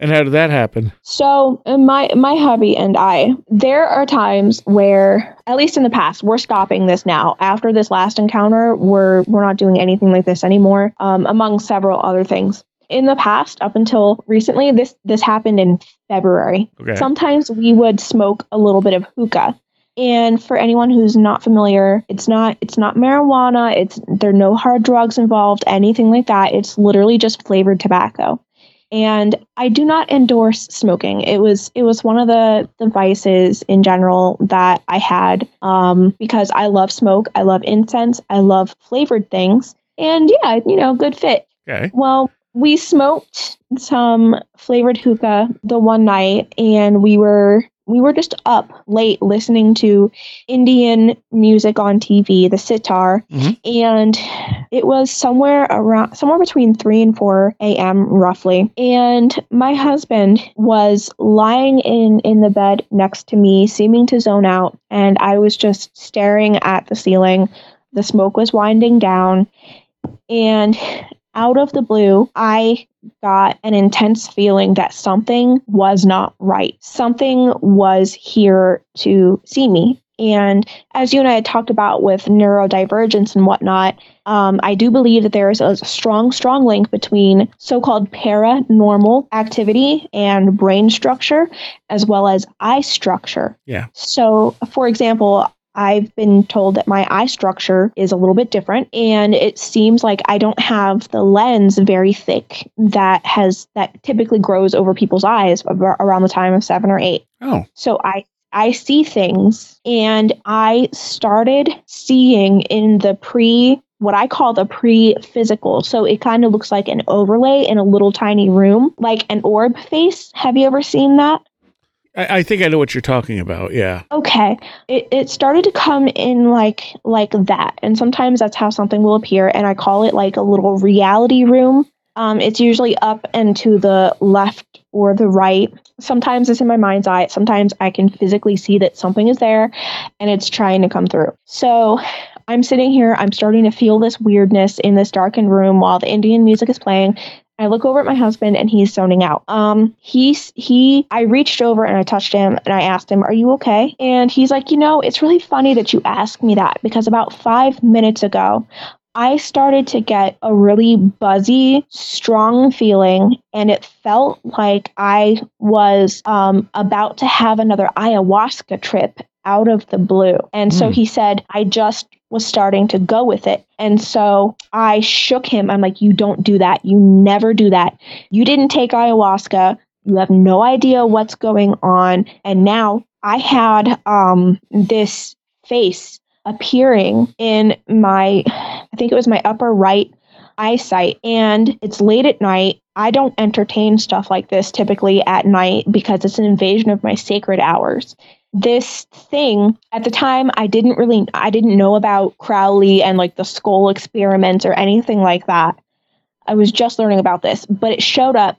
S1: And how did that happen?
S3: So uh, my my hubby and I, there are times where, at least in the past, we're stopping this now. After this last encounter, we're we're not doing anything like this anymore. Um, among several other things. In the past, up until recently, this this happened in February.
S1: Okay.
S3: Sometimes we would smoke a little bit of hookah. And for anyone who's not familiar, it's not it's not marijuana, it's there are no hard drugs involved, anything like that. It's literally just flavored tobacco and I do not endorse smoking. It was it was one of the, the vices in general that I had um, because I love smoke, I love incense, I love flavored things, and yeah, you know, good fit.
S1: Okay.
S3: Well, we smoked some flavored hookah the one night, and we were we were just up late listening to Indian music on TV, the sitar,
S1: Mhm.
S3: and it was somewhere around somewhere between 3 and 4 a.m. roughly. And my husband was lying in in the bed next to me, seeming to zone out, and I was just staring at the ceiling. The smoke was winding down, and out of the blue, I got an intense feeling that something was not right. Something was here to see me. And as you and I had talked about with neurodivergence and whatnot, um, I do believe that there is a strong, strong link between so called paranormal activity and brain structure, as well as eye structure.
S1: Yeah.
S3: So, for example, I've been told that my eye structure is a little bit different and it seems like I don't have the lens very thick that has that typically grows over people's eyes around the time of 7 or 8.
S1: Oh.
S3: So I I see things and I started seeing in the pre what I call the pre physical. So it kind of looks like an overlay in a little tiny room, like an orb face. Have you ever seen that?
S1: I, I think I know what you're talking about. Yeah.
S3: Okay. It, it started to come in like like that. And sometimes that's how something will appear. And I call it like a little reality room. Um, it's usually up and to the left or the right. Sometimes it's in my mind's eye. Sometimes I can physically see that something is there and it's trying to come through. So I'm sitting here, I'm starting to feel this weirdness in this darkened room while the Indian music is playing. I look over at my husband and he's zoning out. Um, he's he. I reached over and I touched him and I asked him, "Are you okay?" And he's like, "You know, it's really funny that you asked me that because about five minutes ago, I started to get a really buzzy, strong feeling, and it felt like I was um, about to have another ayahuasca trip out of the blue. And so
S1: Hmm.
S3: he said, I just was starting to go with it. And so I shook him. I'm like, You don't do that. You never do that. You didn't take ayahuasca. You have no idea what's going on. And now I had um, this face appearing in my, I think it was my upper right eyesight. And it's late at night. I don't entertain stuff like this typically at night because it's an invasion of my sacred hours. This thing at the time, I didn't really, I didn't know about Crowley and like the skull experiments or anything like that. I was just learning about this, but it showed up,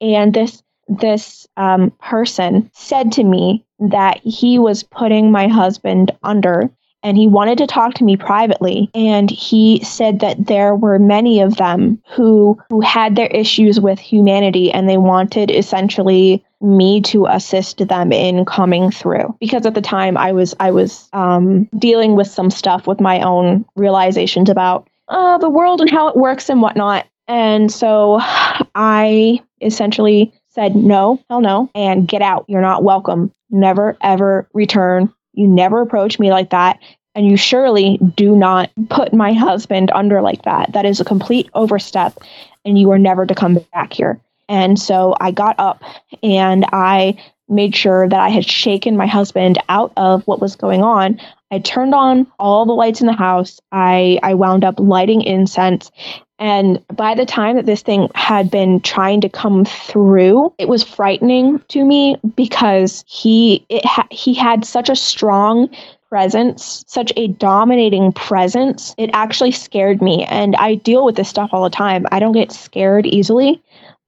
S3: and this this um, person said to me that he was putting my husband under and he wanted to talk to me privately and he said that there were many of them who who had their issues with humanity and they wanted essentially me to assist them in coming through. Because at the time i was i was um, dealing with some stuff with my own realizations about uh, the world and how it works and whatnot. And so i essentially said no hell no and get out. You're not welcome. Never ever return. You never approach me like that. And you surely do not put my husband under like that. That is a complete overstep, and you are never to come back here. And so I got up and I made sure that I had shaken my husband out of what was going on. I turned on all the lights in the house. I, I wound up lighting incense. And by the time that this thing had been trying to come through, it was frightening to me because he it ha- he had such a strong presence, such a dominating presence, it actually scared me. And I deal with this stuff all the time. I don't get scared easily,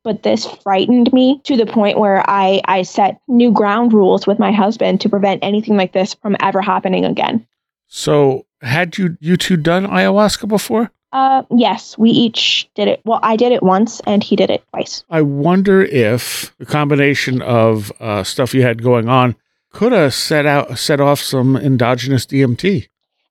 S3: but this frightened me to the point where I, I set new ground rules with my husband to prevent anything like this from ever happening again.
S1: So, had you you two done ayahuasca before?
S3: Uh, yes, we each did it. Well, I did it once, and he did it twice.
S1: I wonder if the combination of uh, stuff you had going on could have set out set off some endogenous DMT.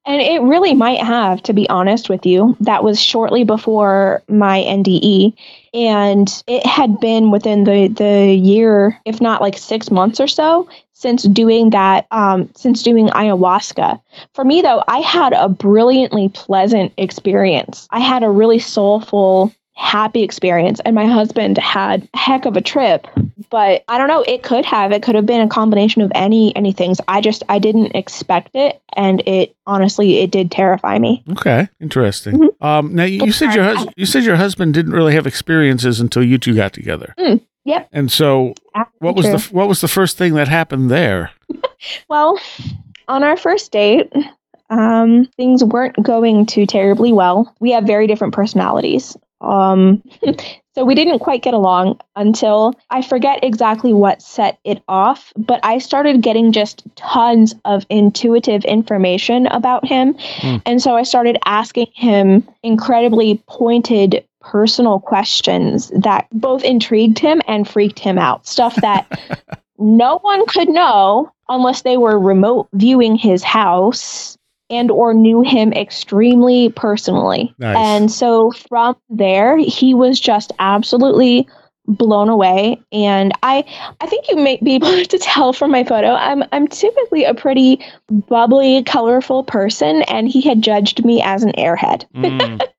S3: And it really might have, to be honest with you. That was shortly before my NDE. And it had been within the, the year, if not like six months or so, since doing that, um, since doing ayahuasca. For me, though, I had a brilliantly pleasant experience. I had a really soulful, happy experience. And my husband had a heck of a trip. But I don't know, it could have. It could have been a combination of any any things. I just I didn't expect it and it honestly it did terrify me.
S1: Okay, interesting.
S3: Mhm.
S1: Um, now you, you said your hus- you said your husband didn't really have experiences until you two got together.
S3: Mm, yep.
S1: And so, what was
S3: True.
S1: the what was the first thing that happened there?
S3: Well, on our first date, um, things weren't going too terribly well. We have very different personalities. Um, so we didn't quite get along until I forget exactly what set it off, but I started getting just tons of intuitive information about him.
S1: Hmm.
S3: And so I started asking him incredibly pointed personal questions that both intrigued him and freaked him out. Stuff that no one could know unless they were remote viewing his house and or knew him extremely personally.
S1: Nice.
S3: And so from there he was just absolutely blown away and I I think you may be able to tell from my photo I'm I'm typically a pretty bubbly colorful person and he had judged me as an airhead.
S1: Mm,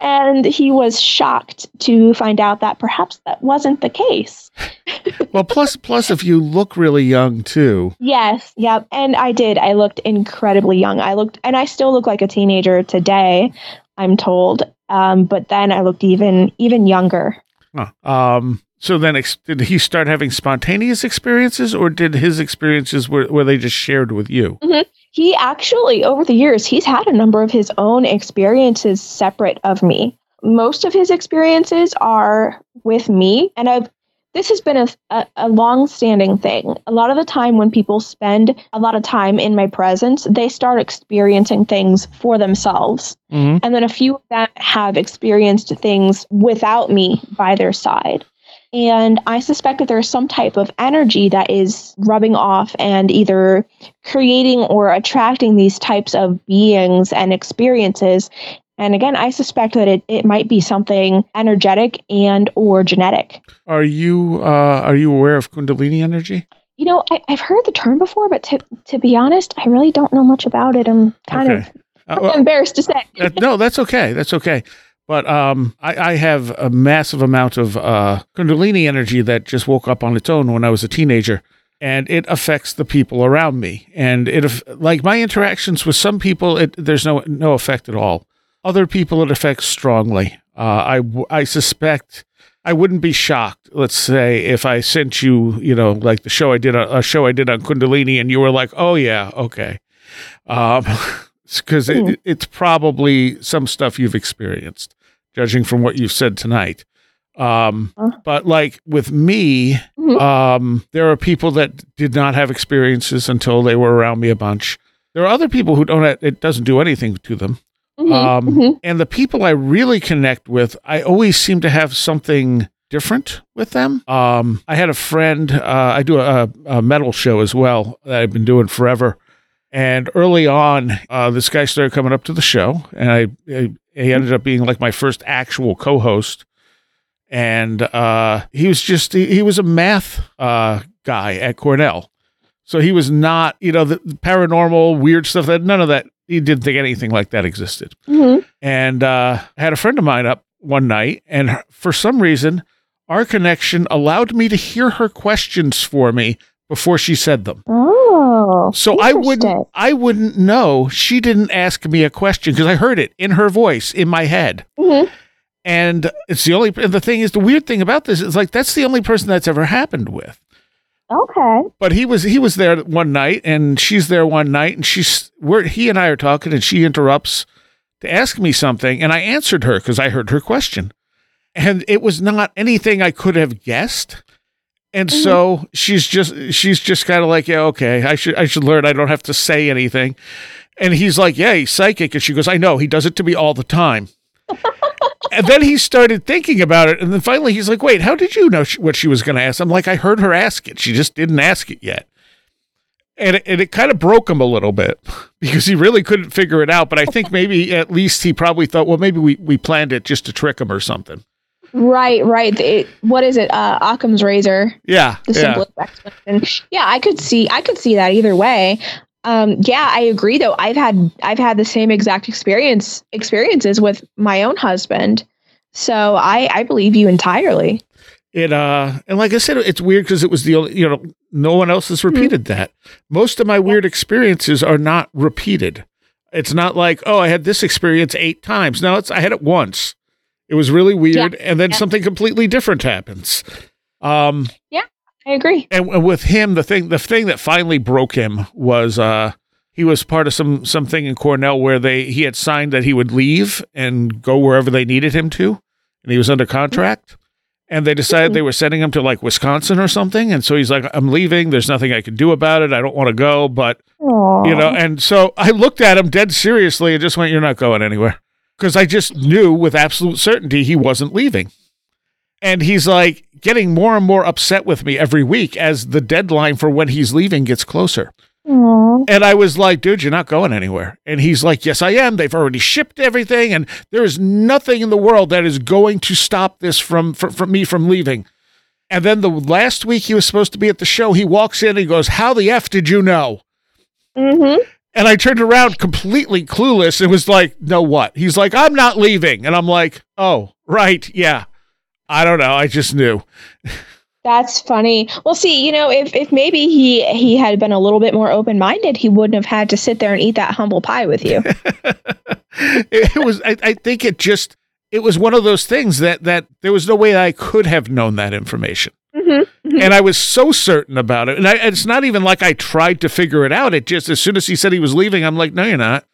S3: And he was shocked to find out that perhaps that wasn't the case.
S1: well, plus plus if you look really young too.
S3: Yes, yep. And I did. I looked incredibly young. I looked, and I still look like a teenager today, I'm told. Um, but then I looked even even younger.
S1: Huh. Um, so then, ex- did he start having spontaneous experiences, or did his experiences were, were they just shared with you?
S3: He actually, over the years, he's had a number of his own experiences separate of me. Most of his experiences are with me, and I've. This has been a, a, a long-standing thing. A lot of the time, when people spend a lot of time in my presence, they start experiencing things for themselves.
S1: Mm-hmm.
S3: And then a few of them have experienced things without me by their side. And I suspect that there's some type of energy that is rubbing off and either creating or attracting these types of beings and experiences. And again, I suspect that it, it might be something energetic and or genetic.
S1: Are you uh, are you aware of Kundalini energy?
S3: You know, I, I've heard the term before, but to, to be honest, I really don't know much about it. I'm kind
S1: Okay. Uh,
S3: of
S1: well,
S3: embarrassed to say.
S1: Uh, no, that's okay. That's okay. But um, I, I have a massive amount of uh, Kundalini energy that just woke up on its own when I was a teenager, and it affects the people around me. And it like my interactions with some people, it, there's no no effect at all. Other people, it affects strongly. Uh, I I suspect I wouldn't be shocked. Let's say if I sent you, you know, like the show I did a show I did on Kundalini, and you were like, "Oh yeah, okay," um, because it, it's probably some stuff you've experienced, judging from what you've said tonight. Um, but like with me,
S3: Mhm.
S1: um, there are people that did not have experiences until they were around me a bunch. There are other people who don't. Have, it doesn't do anything to them.
S3: Mhm,
S1: Um,
S3: mhm.
S1: And the people I really connect with, I always seem to have something different with them. Um, I had a friend, uh, I do a, a metal show as well that I've been doing forever. And early on, uh, this guy started coming up to the show, and I, I he ended up being like my first actual co-host. And uh, he was just he, he was a math uh, guy at Cornell, so he was not you know the, paranormal weird stuff that none of that he didn't think anything like that existed
S3: Mhm.
S1: and uh, I had a friend of mine up one night, and for some reason, our connection allowed me to hear her questions for me before she said them.
S3: Oh,
S1: So I wouldn't. I wouldn't know she didn't ask me a question because I heard it in her voice in my head.
S3: Mhm.
S1: And it's the only. And the thing is, the weird thing about this is like that's the only person that's ever happened with.
S3: Okay.
S1: But he was he was there one night, and she's there one night, and she's we're he and I are talking, and she interrupts to ask me something, and I answered her because I heard her question, and it was not anything I could have guessed. And mm-hmm. so she's just she's just kind of like, yeah, okay, I should I should learn. I don't have to say anything. And he's like, yeah, he's psychic, and she goes, I know he does it to me all the time. and then he started thinking about it. And then finally he's like, wait, how did you know sh- what she was going to ask? I'm like, I heard her ask it. She just didn't ask it yet. And it, and it kind of broke him a little bit because he really couldn't figure it out. But I think maybe at least he probably thought, well, maybe we, we planned it just to trick him or something.
S3: Right, right. It, what is it? Uh, Occam's razor.
S1: Yeah.
S3: The
S1: yeah.
S3: simplest explanation. Yeah, I could see. I could see that either way. Um, yeah, I agree. Though I've had I've had the same exact experience experiences with my own husband, so I I believe you entirely.
S1: It uh and like I said, it's weird because it was the only you know no one else has repeated that. Most of my weird experiences are not repeated. It's not like oh I had this experience eight times. No, it's I had it once. It was really weird, and then
S3: yeah.
S1: something completely different happens. Um, yeah,
S3: I agree.
S1: and, and with him, the thing the thing that finally broke him was uh he was part of some something in Cornell where they he had signed that he would leave and go wherever they needed him to, and he was under contract. And they decided they were sending him to like Wisconsin or something, and so he's like, "I'm leaving. There's nothing I can do about it. I don't want to go, but you know." And so I looked at him dead seriously and just went, "You're not going anywhere," because I just knew with absolute certainty he wasn't leaving. And he's like getting more and more upset with me every week as the deadline for when he's leaving gets closer.
S3: Aw.
S1: And I was like, dude, you're not going anywhere. And he's like, yes, I am. They've already shipped everything. And there is nothing in the world that is going to stop this from, from, from me from leaving. And then the last week he was supposed to be at the show, he walks in and he goes, how the F did you know?
S3: Mhm.
S1: And I turned around completely clueless and was like, no, what? He's like, I'm not leaving. And I'm like, oh, right. Yeah. I don't know. I just knew.
S3: That's funny. Well, see, you know, if if maybe he he had been a little bit more open minded, he wouldn't have had to sit there and eat that humble pie with you.
S1: it was I, I think it just it was one of those things that that there was no way I could have known that information.
S3: Hmm
S1: And I was so certain about it. And I, it's not even like I tried to figure it out. It just as soon as he said he was leaving, I'm like, no, you're not.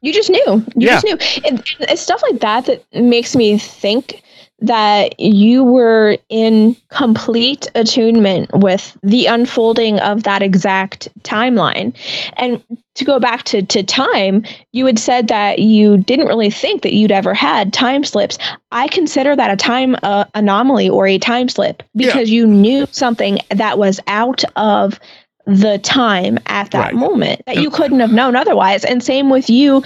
S3: You just knew. You
S1: Yeah.
S3: just knew. And it's stuff like that that makes me think that you were in complete attunement with the unfolding of that exact timeline. And to go back to, to time, you had said that you didn't really think that you'd ever had time slips. I consider that a time uh, anomaly or a time slip because you knew something that was out of the time at that
S1: Right.
S3: moment that you couldn't have known otherwise. And same with you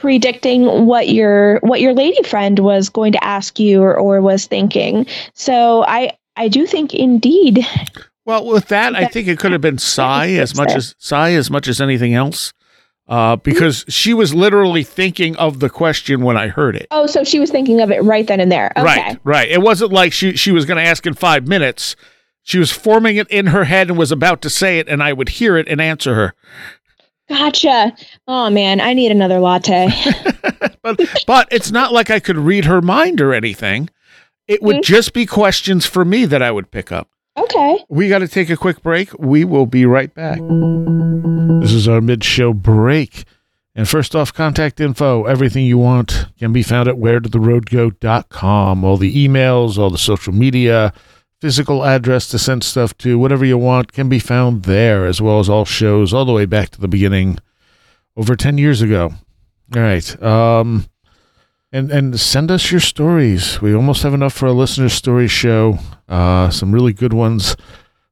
S3: predicting what your what your lady friend was going to ask you or, or was thinking. So I I do think indeed
S1: Well, with that, I think it could have been Psi as much as Psi as much as anything else. Uh, because she was literally thinking of the question when I heard it.
S3: Oh, so she was thinking of it right then and there. Okay.
S1: Right, right. It wasn't like she she was going to ask in five minutes. She was forming it in her head and was about to say it, and I would hear it and answer her.
S3: Gotcha. Oh man, I need another latte.
S1: But but it's not like I could read her mind or anything. It would
S3: Mhm.
S1: just be questions for me that I would pick up.
S3: okay.
S1: We got to take a quick break. We will be right back. This is our mid show break. And first off, contact info, everything you want can be found at where did the road go.com. All the emails, all the social media, physical address to send stuff to, whatever you want can be found there, as well as all shows all the way back to the beginning over 10 years ago. All right. Um, and, and send us your stories. We almost have enough for a listener story show. Uh, some really good ones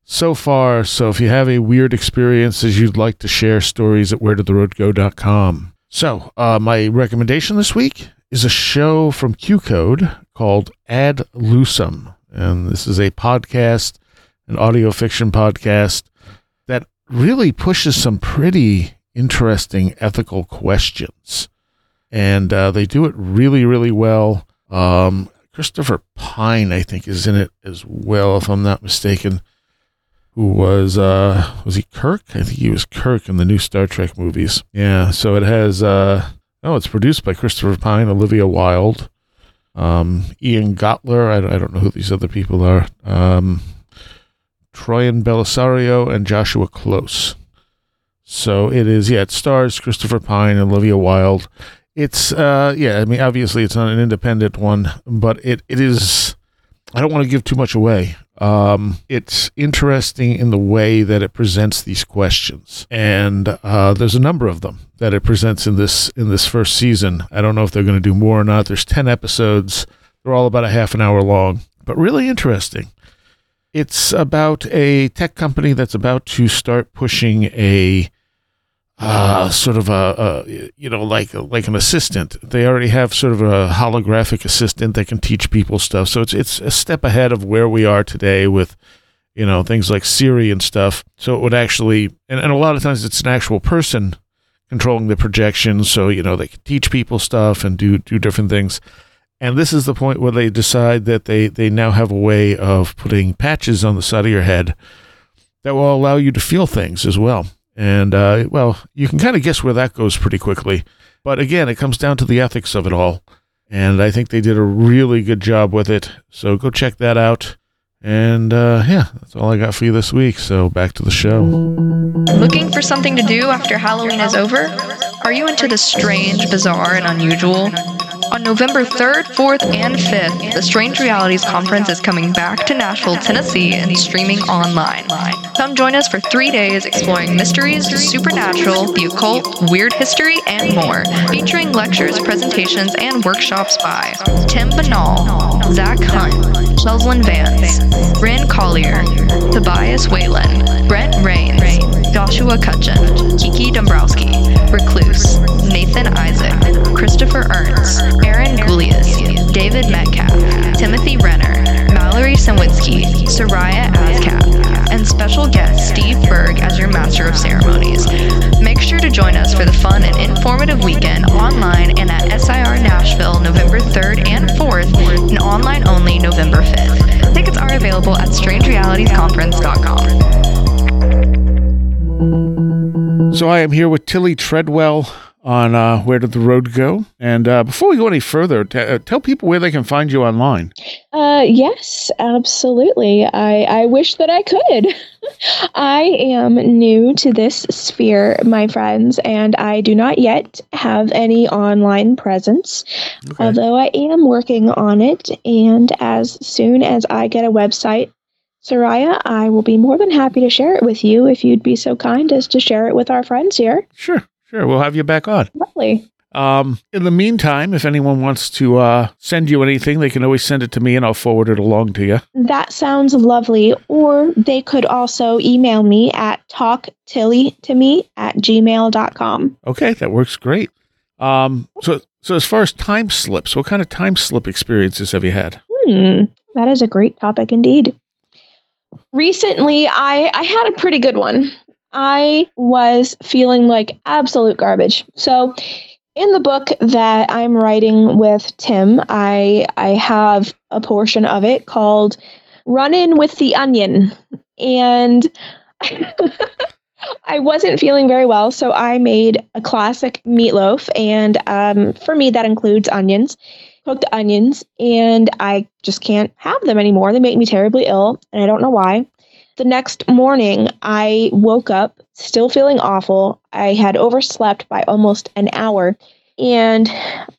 S1: so far. So if you have a weird experiences you'd like to share, stories at wheredidtheroadgo.com. So uh, my recommendation this week is a show from Q Code called Ad Lucem. And this is a podcast, an audio fiction podcast that really pushes some pretty interesting ethical questions. And uh, they do it really, really well. Um, Christopher Pine, I think, is in it as well, if I'm not mistaken. Who was uh was he Kirk? I think he was Kirk in the new Star Trek movies. Yeah, so it has uh oh, it's produced by Christopher Pine, Olivia Wilde, um, Ian Gottler. I, I don't know who these other people are. Um, Troian Bellisario and Joshua Close. So it is, yeah, it stars Christopher Pine and Olivia Wilde. It's uh yeah, I mean obviously it's not an independent one, but it, it is I don't want to give too much away. Um, it's interesting in the way that it presents these questions, and uh, there's a number of them that it presents in this in this first season. I don't know if they're going to do more or not. There's ten episodes. They're all about a half an hour long, but really interesting. It's about a tech company that's about to start pushing a uh, sort of a, a, you know like like an assistant. They already have sort of a holographic assistant that can teach people stuff. So it's it's a step ahead of where we are today with you know things like Siri and stuff. So it would actually and, and a lot of times it's an actual person controlling the projections. So you know they can teach people stuff and do do different things. And this is the point where they decide that they they now have a way of putting patches on the side of your head that will allow you to feel things as well. And, uh, well, you can kind of guess where that goes pretty quickly. But again, it comes down to the ethics of it all. And I think they did a really good job with it. So go check that out. And uh, yeah, that's all I got for you this week. So back to the show.
S5: Looking for something to do after Halloween is over? Are you into the strange, bizarre, and unusual? On November 3rd, 4th, and 5th, the Strange Realities Conference is coming back to Nashville, Tennessee, and streaming online. Come join us for three days exploring mysteries, supernatural, the occult, weird history, and more, featuring lectures, presentations, and workshops by Tim Binnall, Zach Hunt, Cheslin Vance, Ren Collier, Tobias Wayland, Brent Raynes, Joshua Cutchin, Kiki Dombrowski, Recluse, Nathan Isaac, Christopher Ernst, Aaron Gulyas, David Metcalf, Timothy Renner, Mallory Sawinski, Seriah Azkath, and special guest Steve Berg as your Master of Ceremonies. Make sure to join us for the fun and informative weekend online and at SIR Nashville November 3rd and 4th and online only November 5th. Tickets are available at strangerealitiesconference.com.
S1: So I am here with Tillie Treadwell on uh, Where Did the Road Go? And uh, before we go any further, t- uh, tell people where they can find you online.
S3: Uh, yes, absolutely. I, I wish that I could. I am new to this sphere, my friends, and I do not yet have any online presence, okay. although I am working on it. And as soon as I get a website, Seriah, I will be more than happy to share it with you if you'd be so kind as to share it with our friends here.
S1: Sure. Sure, we'll have you back on.
S3: Lovely.
S1: Um, in the meantime, if anyone wants to uh, send you anything, they can always send it to me and I'll forward it along to you.
S3: That sounds lovely. Or they could also email me at talktilly at gmail.com.
S1: Okay, that works great. Um, so, so as far as time slips, what kind of time slip experiences have you had?
S3: Hmm, that is a great topic indeed. Recently, I, I had a pretty good one. I was feeling like absolute garbage. So, in the book that I'm writing with Tim, I I have a portion of it called "Run In with the Onion," and I wasn't feeling very well, so I made a classic meatloaf, and um, for me that includes onions, cooked onions, and I just can't have them anymore. They make me terribly ill, and I don't know why. The next morning, I woke up still feeling awful. I had overslept by almost an hour. And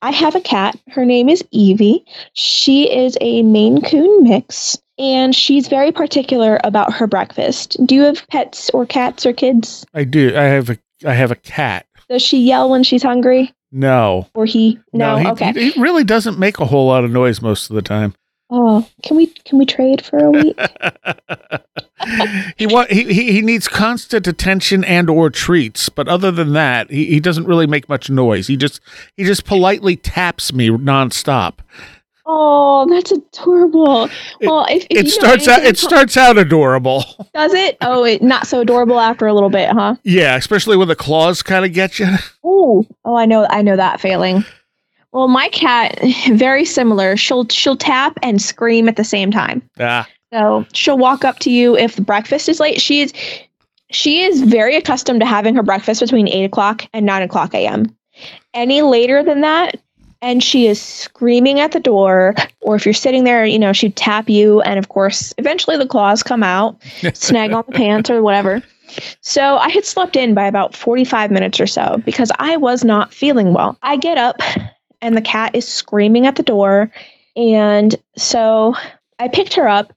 S3: I have a cat. Her name is Evie. She is a Maine Coon mix, and she's very particular about her breakfast. Do you have pets or cats or kids?
S1: I do. I have a I have a cat.
S3: Does she yell when she's hungry?
S1: No.
S3: Or he? No. no
S1: he,
S3: okay.
S1: He, he really doesn't make a whole lot of noise most of the time.
S3: Oh, can we can we trade for a week?
S1: he want he, he needs constant attention and or treats, but other than that, he, he doesn't really make much noise. He just he just politely taps me nonstop.
S3: Oh, that's adorable. Well, if, if
S1: it starts out it starts out adorable.
S3: Does it? Oh, it not so adorable after a little bit, huh?
S1: Yeah, especially when the claws kind of get you.
S3: Oh, oh, I know, I know that feeling. Well, my cat very similar. She'll she'll tap and scream at the same time.
S1: Yeah.
S3: So she'll walk up to you if the breakfast is late. She is she is very accustomed to having her breakfast between eight o'clock and nine o'clock a.m. Any later than that, and she is screaming at the door, or if you're sitting there, you know, she'd tap you, and of course, eventually the claws come out, snag on the pants or whatever. So I had slept in by about 45 minutes or so because I was not feeling well. I get up and the cat is screaming at the door. And so I picked her up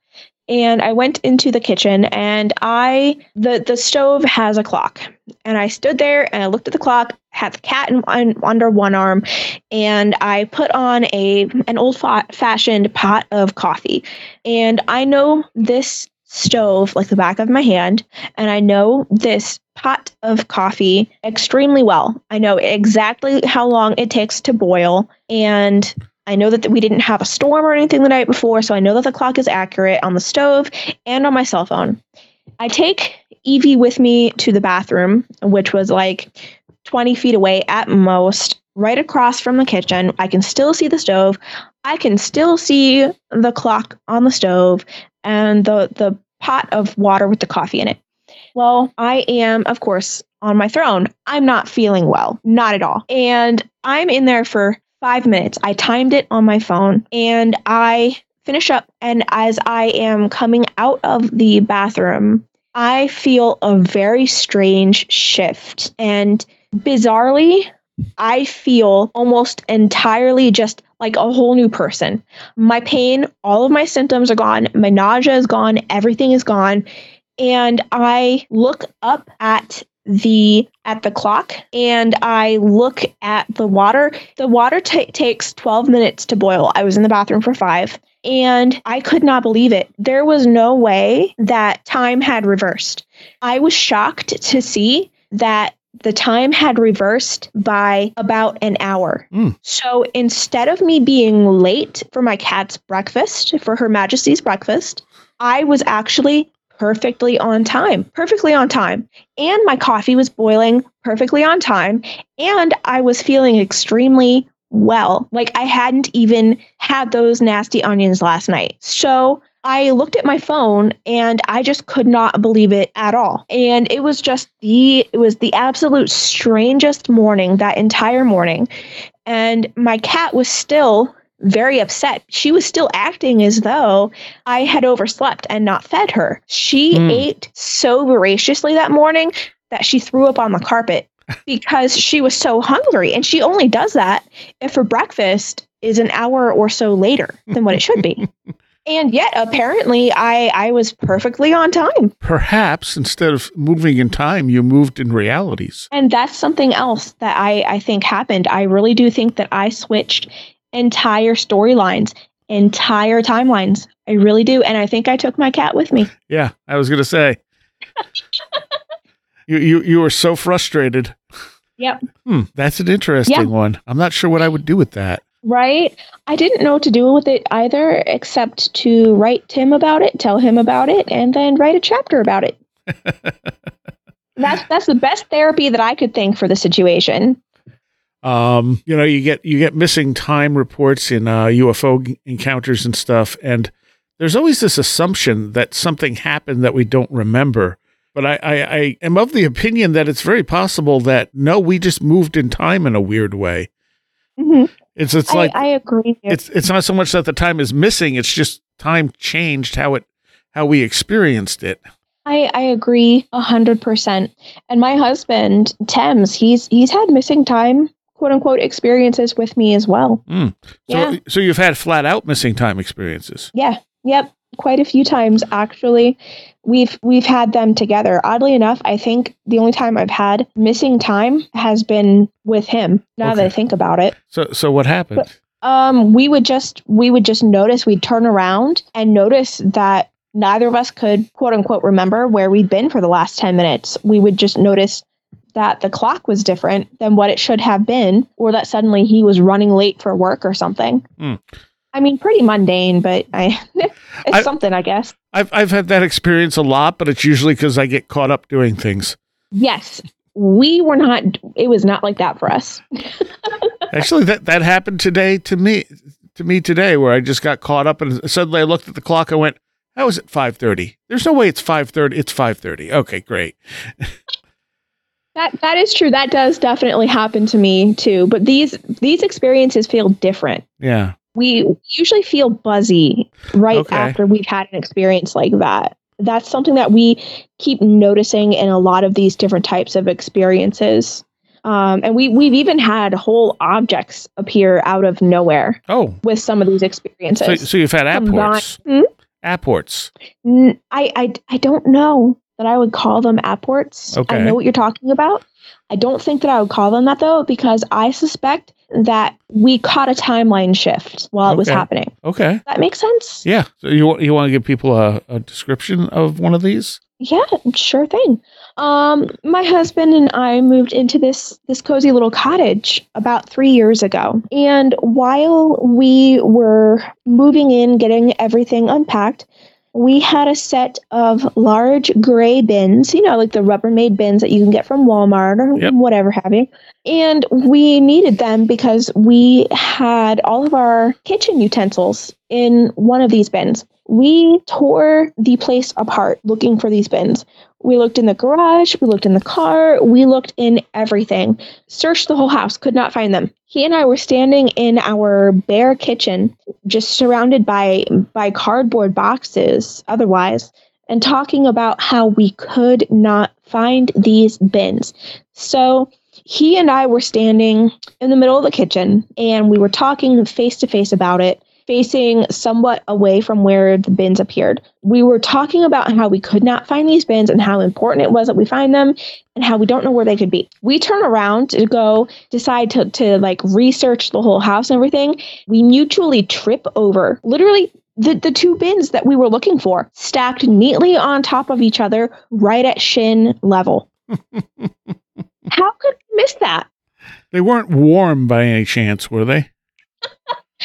S3: and I went into the kitchen and I the the stove has a clock and I stood there and I looked at the clock had the cat in, under one arm and I put on a an old fa- fashioned pot of coffee and I know this stove like the back of my hand and I know this pot of coffee extremely well. I know exactly how long it takes to boil and I know that we didn't have a storm or anything the night before, so I know that the clock is accurate on the stove and on my cell phone. I take Evie with me to the bathroom, which was like 20 feet away at most, right across from the kitchen. I can still see the stove. I can still see the clock on the stove and the, the pot of water with the coffee in it. Well, I am, of course, on my throne. I'm not feeling well, not at all. And I'm in there for five minutes. I timed it on my phone and I finish up. And as I am coming out of the bathroom, I feel a very strange shift. And bizarrely, I feel almost entirely just like a whole new person. My pain, all of my symptoms are gone. My nausea is gone. Everything is gone. And I look up at the at the clock and I look at the water. The water t- takes 12 minutes to boil. I was in the bathroom for 5 and I could not believe it. There was no way that time had reversed. I was shocked to see that the time had reversed by about an hour.
S1: Mm.
S3: So instead of me being late for my cat's breakfast, for Her Majesty's breakfast, I was actually perfectly on time, perfectly on time. And my coffee was boiling perfectly on time. And I was feeling extremely well. Like I hadn't even had those nasty onions last night. So I looked at my phone and I just could not believe it at all. And it was just the it was the absolute strangest morning that entire morning. And my cat was still very upset. She was still acting as though I had overslept and not fed her. She
S1: Mm.
S3: ate so voraciously that morning that she threw up on the carpet because she was so hungry. And she only does that if her breakfast is an hour or so later than what it should be. and yet, apparently, I, I was perfectly on time.
S1: Perhaps instead of moving in time, you moved in realities.
S3: And that's something else that I, I think happened. I really do think that I switched entire storylines, entire timelines. I really do. And I think I took my cat with me.
S1: Yeah, I was gonna say. you you you were so frustrated.
S3: Yep.
S1: Hmm, that's an interesting
S3: Yeah.
S1: one. I'm not sure what I would do with that.
S3: Right? I didn't know what to do with it either, except to write Tim about it, tell him about it, and then write a chapter about it. that's that's the best therapy that I could think for the situation.
S1: Um, you know, you get you get missing time reports in uh, UFO encounters and stuff, and there's always this assumption that something happened that we don't remember. But I, I, I am of the opinion that it's very possible that no, we just moved in time in a weird way.
S3: Mhm.
S1: It's it's
S3: I,
S1: like
S3: I agree.
S1: it's it's not so much that the time is missing; it's just time changed how it how we experienced it.
S3: I, I agree a hundred percent. And my husband, Thames, he's he's had missing time, quote unquote, experiences with me as well.
S1: Mm. So
S3: Yeah.
S1: so you've had flat out missing time experiences.
S3: Yeah. Yep. Quite a few times actually. We've we've had them together. Oddly enough, I think the only time I've had missing time has been with him. Now that I think about it.
S1: So so what happened?
S3: Um, we would just we would just notice we'd turn around and notice that neither of us could quote unquote remember where we'd been for the last 10 minutes. We would just notice that the clock was different than what it should have been, or that suddenly he was running late for work or something.
S1: Hmm.
S3: I mean, pretty mundane, but I it's
S1: I-
S3: something, I guess.
S1: I've I've had that experience a lot, but it's usually because I get caught up doing things.
S3: Yes, we were not. It was not like that for us.
S1: Actually, that that happened today to me to me today, where I just got caught up and suddenly I looked at the clock. I went, "How is it five thirty? There's no way it's five thirty. It's five thirty. Okay, great.
S3: That that is true. That does definitely happen to me too. But these these experiences feel different.
S1: Yeah,
S3: we usually feel buzzy right
S1: Okay.
S3: after we've had an experience like that. That's something that we keep noticing in a lot of these different types of experiences. Um, and we we've even had whole objects appear out of nowhere
S1: Oh,
S3: with some of these experiences.
S1: so, so you've had
S3: Combined-
S1: apports.
S3: Hmm?
S1: Apports.
S3: I, I I don't know that I would call them apports.
S1: Okay.
S3: I know what you're talking about. I don't think that I would call them that though, because I suspect that we caught a timeline shift while it was happening.
S1: Okay.
S3: That makes sense.
S1: Yeah. So you you want to give people a, a description of one of these?
S3: Yeah, sure thing. Um, my husband and I moved into this this cozy little cottage about three years ago, and while we were moving in, getting everything unpacked, we had a set of large gray bins, you know, like the Rubbermaid bins that you can get from Walmart or
S1: Yep.
S3: whatever have you. And we needed them because we had all of our kitchen utensils in one of these bins. We tore the place apart looking for these bins. We looked in the garage, we looked in the car, we looked in everything. Searched the whole house, could not find them. He and I were standing in our bare kitchen, just surrounded by by cardboard boxes otherwise, and talking about how we could not find these bins. So he and I were standing in the middle of the kitchen and we were talking face to face about it, facing somewhat away from where the bins appeared. We were talking about how we could not find these bins and how important it was that we find them and how we don't know where they could be. We turn around to go decide to, to like research the whole house and everything. We mutually trip over literally the, the two bins that we were looking for, stacked neatly on top of each other, right at shin level. How could we miss that?
S1: They weren't warm by any chance, were they?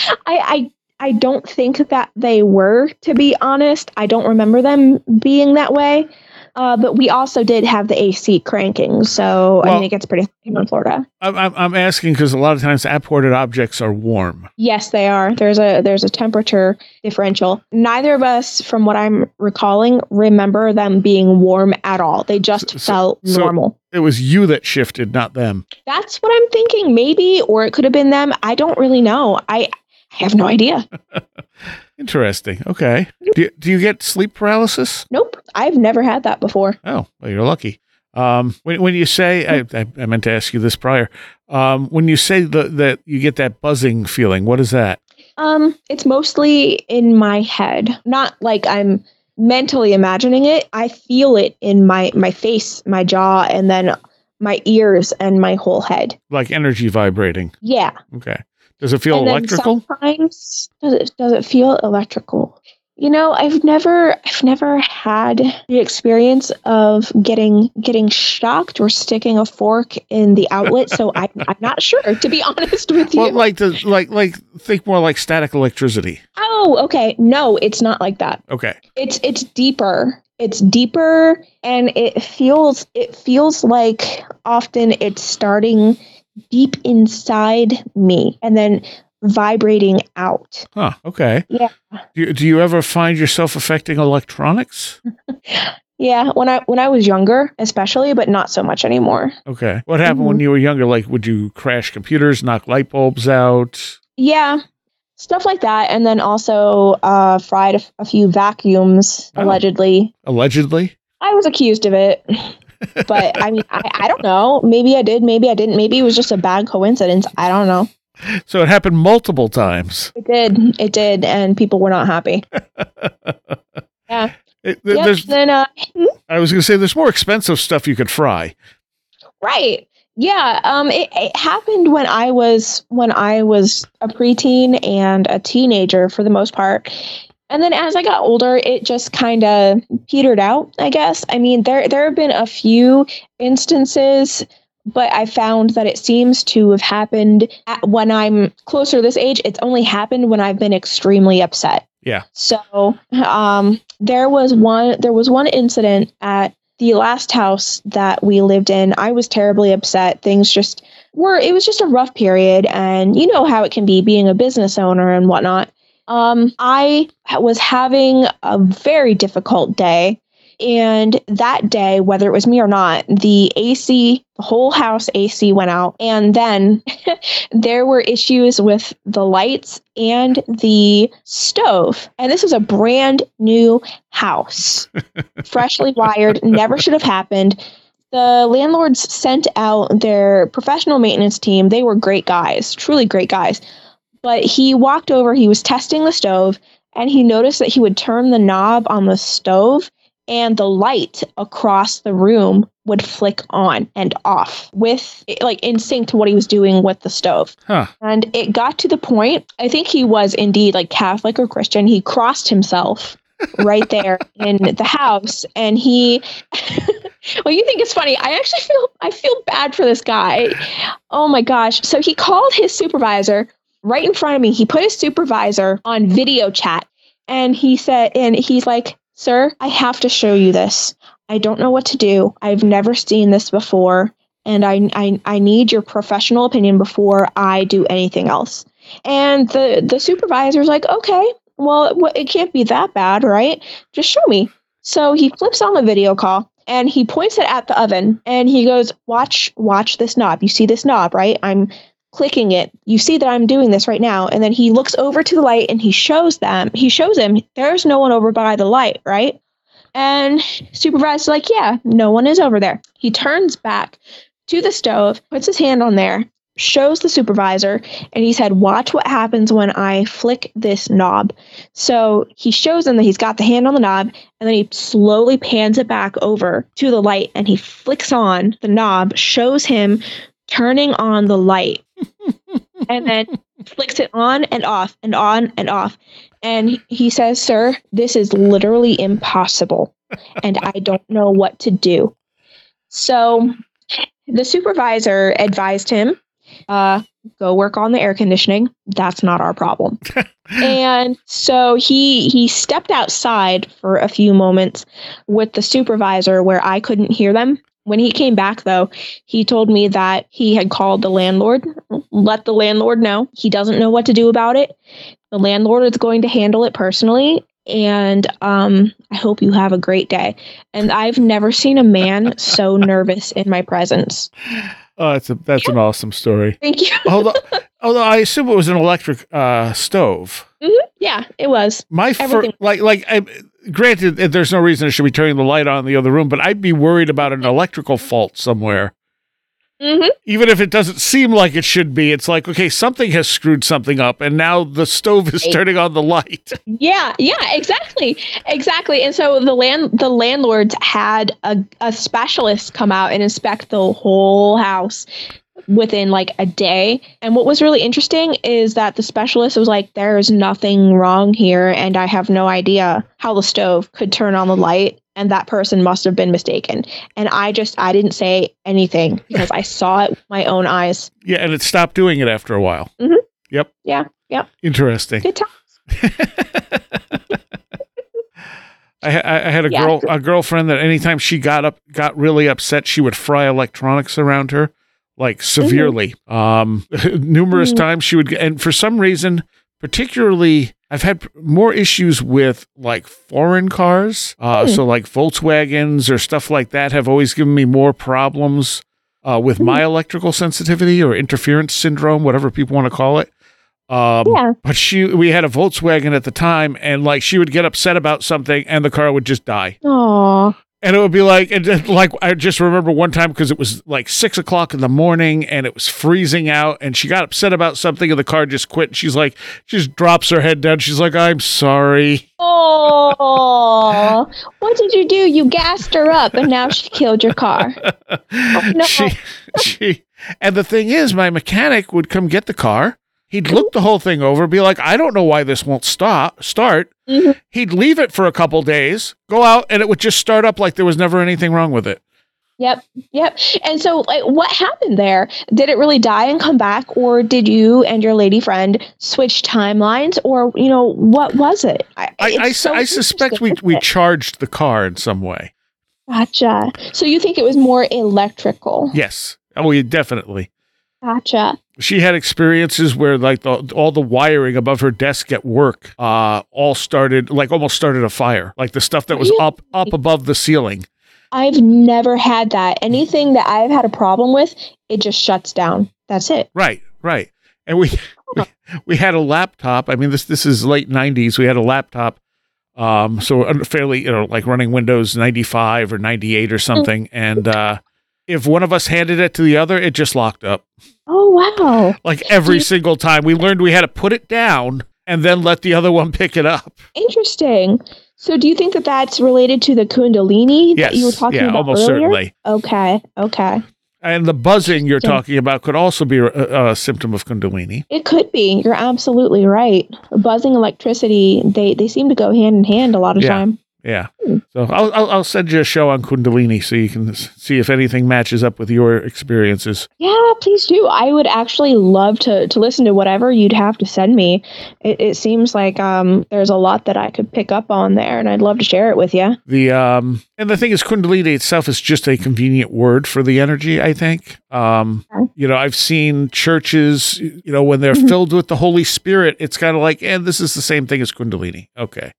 S3: I, I I don't think that they were, to be honest. I don't remember them being that way. Uh, but we also did have the AC cranking, so I
S1: Well-
S3: mean it gets pretty hot in Florida.
S1: I'm, I'm, asking because a lot of times apported objects are warm.
S3: Yes, they are. There's a there's a temperature differential. Neither of us, from what I'm recalling, remember them being warm at all. They just
S1: so-
S3: felt
S1: so-
S3: normal.
S1: It was you that shifted, not them.
S3: That's what I'm thinking. Maybe, or it could have been them. I don't really know. I, I have no idea.
S1: Interesting. Okay. Do you, do you get sleep paralysis?
S3: Nope, I've never had that before.
S1: Oh, well, you're lucky. Um, when, when you say, I, I, I meant to ask you this prior. Um, when you say the, that you get that buzzing feeling, what is that?
S3: Um, it's mostly in my head, not like I'm mentally imagining it. I feel it in my my face, my jaw, and then my ears and my whole head.
S1: Like energy vibrating.
S3: Yeah.
S1: Okay. Does it feel
S3: and
S1: electrical?
S3: sometimes does it does it feel electrical? You know, I've never I've never had the experience of getting getting shocked or sticking a fork in the outlet, so I, I'm not sure. To be honest with you.
S1: Well, like the like like think more like static electricity.
S3: oh, okay. No, it's not like that.
S1: Okay.
S3: It's it's deeper. It's deeper and it feels it feels like often it's starting deep inside me and then vibrating out.
S1: Huh. Okay.
S3: Yeah.
S1: Do you, do you ever find yourself affecting electronics?
S3: Yeah, when I when I was younger, especially, but not so much anymore.
S1: Okay. What happened when you were younger? Like, would you crash computers, knock light bulbs out?
S3: Yeah, stuff like that, and then also uh, fried a, a few vacuums
S1: Oh.
S3: allegedly.
S1: Allegedly.
S3: I was accused of it, but I mean, I, I don't know. Maybe I did. Maybe I didn't. Maybe it was just a bad coincidence. I don't know.
S1: So it happened multiple times.
S3: It did. It did, and people were not happy. Yeah.
S1: It- th-
S3: Yep. Then, uh,
S1: I was going to say there's more expensive stuff you could fry.
S3: right. Yeah. Um. It, it happened when I was when I was a preteen and a teenager for the most part. And then as I got older, it just kind of petered out, I guess. I mean, there there have been a few instances, but I found that it seems to have happened at, when I'm closer to this age. It's only happened when I've been extremely upset.
S1: Yeah.
S3: So, um, there was one there was one incident at the last house that we lived in. I was terribly upset. Things just were it was just a rough period and you know how it can be being a business owner and whatnot. Um, I was having a very difficult day. And that day, whether it was me or not, the AC, the whole house AC went out. And then there were issues with the lights and the stove. And this was a brand new house, freshly wired, never should have happened. the landlords sent out their professional maintenance team. They were great guys, truly great guys. But he walked over, he was testing the stove, and he noticed that he would turn the knob on the stove and the light across the room would flick on and off with like in sync to what he was doing with the stove.
S1: Huh.
S3: And it got to the point, I think he was indeed like Catholic or Christian. He crossed himself right there in the house and he well you think it's funny i actually feel i feel bad for this guy oh my gosh so he called his supervisor right in front of me he put his supervisor on video chat and he said and he's like sir i have to show you this i don't know what to do i've never seen this before and i i, I need your professional opinion before i do anything else and the the supervisor's like okay well, it can't be that bad, right? Just show me. So he flips on the video call and he points it at the oven and he goes, Watch, watch this knob. You see this knob, right? I'm clicking it. You see that I'm doing this right now. And then he looks over to the light and he shows them, he shows him there's no one over by the light, right? And supervisor's like, Yeah, no one is over there. He turns back to the stove, puts his hand on there, shows the supervisor and he said, Watch what happens when I flick this knob. So he shows him that he's got the hand on the knob and then he slowly pans it back over to the light and he flicks on the knob, shows him turning on the light, and then flicks it on and off and on and off. And he says, Sir, this is literally impossible and I don't know what to do. So the supervisor advised him uh, go work on the air conditioning. That's not our problem. and so he he stepped outside for a few moments with the supervisor where I couldn't hear them. When he came back though, he told me that he had called the landlord, let the landlord know he doesn't know what to do about it. The landlord is going to handle it personally and um, I hope you have a great day. And I've never seen a man so nervous in my presence.
S1: Oh, that's a that's an awesome story.
S3: Thank you.
S1: although, although I assume it was an electric uh, stove.
S3: Mm-hmm. Yeah, it was.
S1: My fir- like like I, granted, there's no reason I should be turning the light on in the other room, but I'd be worried about an electrical fault somewhere.
S3: Mm-hmm.
S1: Even if it doesn't seem like it should be, it's like, okay, something has screwed something up, and now the stove is turning on the light.
S3: Yeah, yeah, exactly, exactly. And so the land, the landlords had a, a specialist come out and inspect the whole house within like a day. And what was really interesting is that the specialist was like, "There is nothing wrong here, and I have no idea how the stove could turn on the light and that person must have been mistaken. And I just I didn't say anything because I saw it with my own eyes.
S1: Yeah, and it stopped doing it after a while.
S3: Mm-hmm.
S1: Yep.
S3: Yeah. Yep.
S1: Interesting.
S3: Good times.
S1: I, I, had a
S3: Yeah.
S1: girl a girlfriend that anytime she got up got really upset, she would fry electronics around her like severely. Um, numerous
S3: Mhm.
S1: times she would, and for some reason, particularly, I've had more issues with like foreign cars. Uh,
S3: Hmm.
S1: so like Volkswagens or stuff like that have always given me more problems uh, with my electrical sensitivity or interference syndrome, whatever people want to call it. Um,
S3: Yeah.
S1: but she, we had a Volkswagen at the time, and like she would get upset about something, and the car would just die.
S3: Aw.
S1: And it would be like, and then, like I just remember one time because it was like six o'clock in the morning and it was freezing out, and she got upset about something, and the car just quit. And she's like, she just drops her head down. She's like, "I'm sorry."
S3: Oh, what did you do? You gassed her up, and now she killed your car. Oh, no.
S1: She, she, and the thing is, my mechanic would come get the car. He'd look the whole thing over, be like, "I don't know why this won't stop start."
S3: Mhm.
S1: He'd leave it for a couple days, go out, and it would just start up like there was never anything wrong with it.
S3: Yep, yep. And so, like, what happened there? Did it really die and come back, or did you and your lady friend switch timelines, or you know, what was it?
S1: I, I,
S3: so
S1: I suspect we we charged the car in some way.
S3: Gotcha. So you think it was more electrical?
S1: Yes. Oh, yeah, definitely.
S3: Gotcha.
S1: She had experiences where like the, all the wiring above her desk at work uh all started like almost started a fire. Like the stuff that was up up above the ceiling.
S3: I've never had that. Anything that I've had a problem with, it just shuts down. That's it.
S1: Right, right. And we we, we had a laptop. I mean this this is late 90s. We had a laptop um so uh, fairly you know like running Windows 95 or 98 or something and uh if one of us handed it to the other, it just locked up.
S3: Oh wow.
S1: Like every single time. We learned we had to put it down and then let the other one pick it up.
S3: Interesting. So, do you think that that's related to the Kundalini
S1: Yes.
S3: that you were talking
S1: yeah,
S3: about
S1: almost
S3: earlier?
S1: certainly.
S3: Okay. Okay.
S1: And the buzzing you're talking about could also be a, a symptom of Kundalini.
S3: It could be. You're absolutely right. Buzzing electricity, they they seem to go hand in hand a lot of
S1: Yeah.
S3: time.
S1: Yeah. So I'll, I'll, I'll send you a show on Kundalini so you can see if anything matches up with your experiences.
S3: Yeah, please do. I would actually love to to listen to whatever you'd have to send me. It, it seems like um, there's a lot that I could pick up on there, and I'd love to share it with you.
S1: The um and the thing is Kundalini itself is just a convenient word for the energy, I think. Um
S3: Okay.
S1: you know, I've seen churches, you know, when they're
S3: Mhm.
S1: filled with the Holy Spirit, it's kind of like, and this is the same thing as Kundalini. Okay.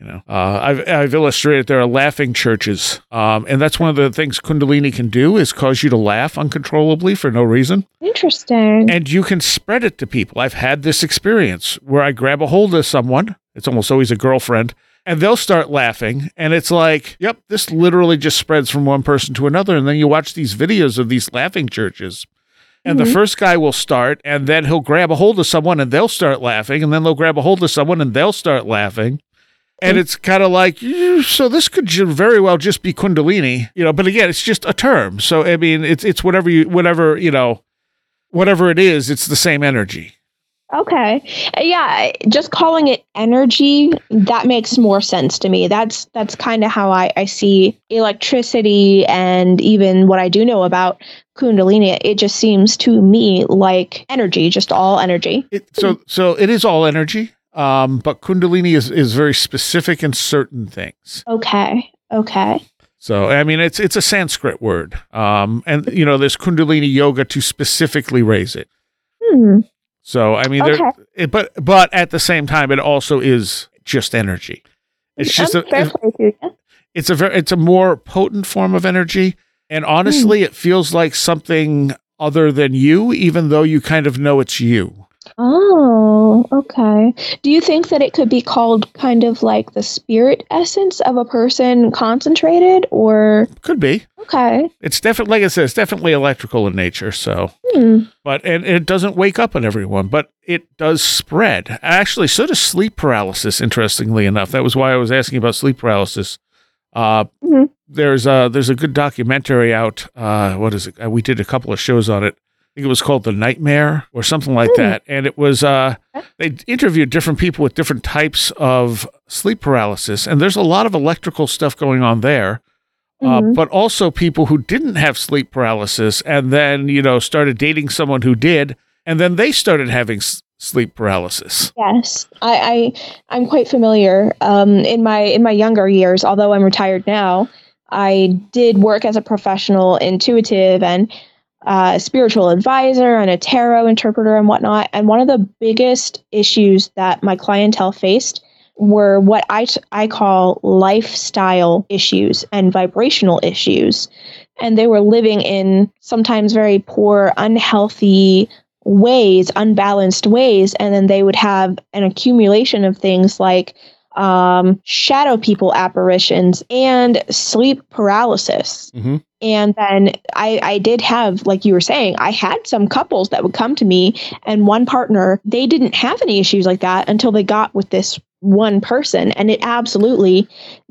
S1: You know, uh, I've, I've illustrated there are laughing churches. Um, and that's one of the things Kundalini can do is cause you to laugh uncontrollably for no reason.
S3: Interesting.
S1: and you can spread it to people. I've had this experience where I grab a hold of someone, it's almost always a girlfriend, and they'll start laughing. And it's like, yep, this literally just spreads from one person to another. And then you watch these videos of these laughing churches. And the
S3: Mhm.
S1: first guy will start, and then he'll grab a hold of someone and they'll start laughing. And then they'll grab a hold of someone and they'll start laughing. And it's kind of like, so this could very well just be Kundalini, you know. But again, it's just a term. So I mean, it's it's whatever you, whatever you know, whatever it is, it's the same energy.
S3: Okay. Yeah, just calling it energy, that makes more sense to me. That's that's kind of how I, I see electricity and even what I do know about Kundalini. It just seems to me like energy, just all energy.
S1: It, so so it is all energy, um, but Kundalini is is very specific in certain things.
S3: Okay. Okay.
S1: So I mean, it's it's a Sanskrit word, um, and you know, there's Kundalini yoga to specifically raise it.
S3: Hmm.
S1: So I mean, there,
S3: Okay.
S1: it, but but at the same time, it also is just energy. It's just a,
S3: play
S1: it's a very it's a more potent form of energy, and honestly, it feels like something other than you, even though you kind of know it's you.
S3: Oh, okay. Do you think that it could be called kind of like the spirit essence of a person concentrated or
S1: Could be.
S3: okay.
S1: It's definitely, like I said, it's definitely electrical in nature. So,
S3: Hmm.
S1: but and it doesn't wake up on everyone, but it does spread. Actually, so does sleep paralysis. Interestingly enough, that was why I was asking about sleep paralysis. Uh,
S3: Mhm.
S1: There's a there's a good documentary out. Uh, what is it? Uh, we did a couple of shows on it. Think it was called The Nightmare or something like
S3: Hmm.
S1: that. And it was uh, they interviewed different people with different types of sleep paralysis, and there's a lot of electrical stuff going on there uh,
S3: Mhm.
S1: but also people who didn't have sleep paralysis and then you know started dating someone who did and then they started having s- sleep paralysis
S3: Yes, I, I I'm quite familiar. Um, in my in my younger years, although I'm retired now, I did work as a professional intuitive and uh, spiritual advisor and a tarot interpreter and whatnot. And one of the biggest issues that my clientele faced were what I t- I call lifestyle issues and vibrational issues, and they were living in sometimes very poor, unhealthy ways, unbalanced ways, and then they would have an accumulation of things like um, shadow people apparitions and sleep paralysis.
S1: Mhm.
S3: And then I, I did have, like you were saying, I had some couples that would come to me, and one partner, they didn't have any issues like that until they got with this one person and it absolutely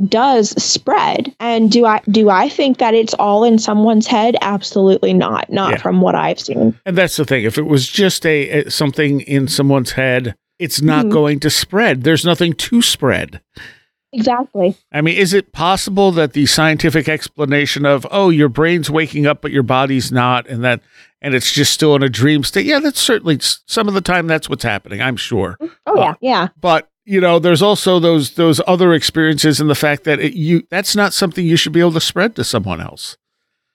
S3: does spread and do i do i think that it's all in someone's head absolutely not not
S1: Yeah.
S3: from what i've seen
S1: and that's the thing if it was just a, a something in someone's head it's not
S3: Mhm.
S1: going to spread. There's nothing to spread.
S3: Exactly.
S1: I mean is it possible that the scientific explanation of oh your brain's waking up but your body's not and that and it's just still in a dream state? Yeah that's certainly some of the time that's what's happening i'm sure.
S3: Oh yeah yeah.
S1: but you know there's also those those other experiences and the fact that it, you that's not something you should be able to spread to someone else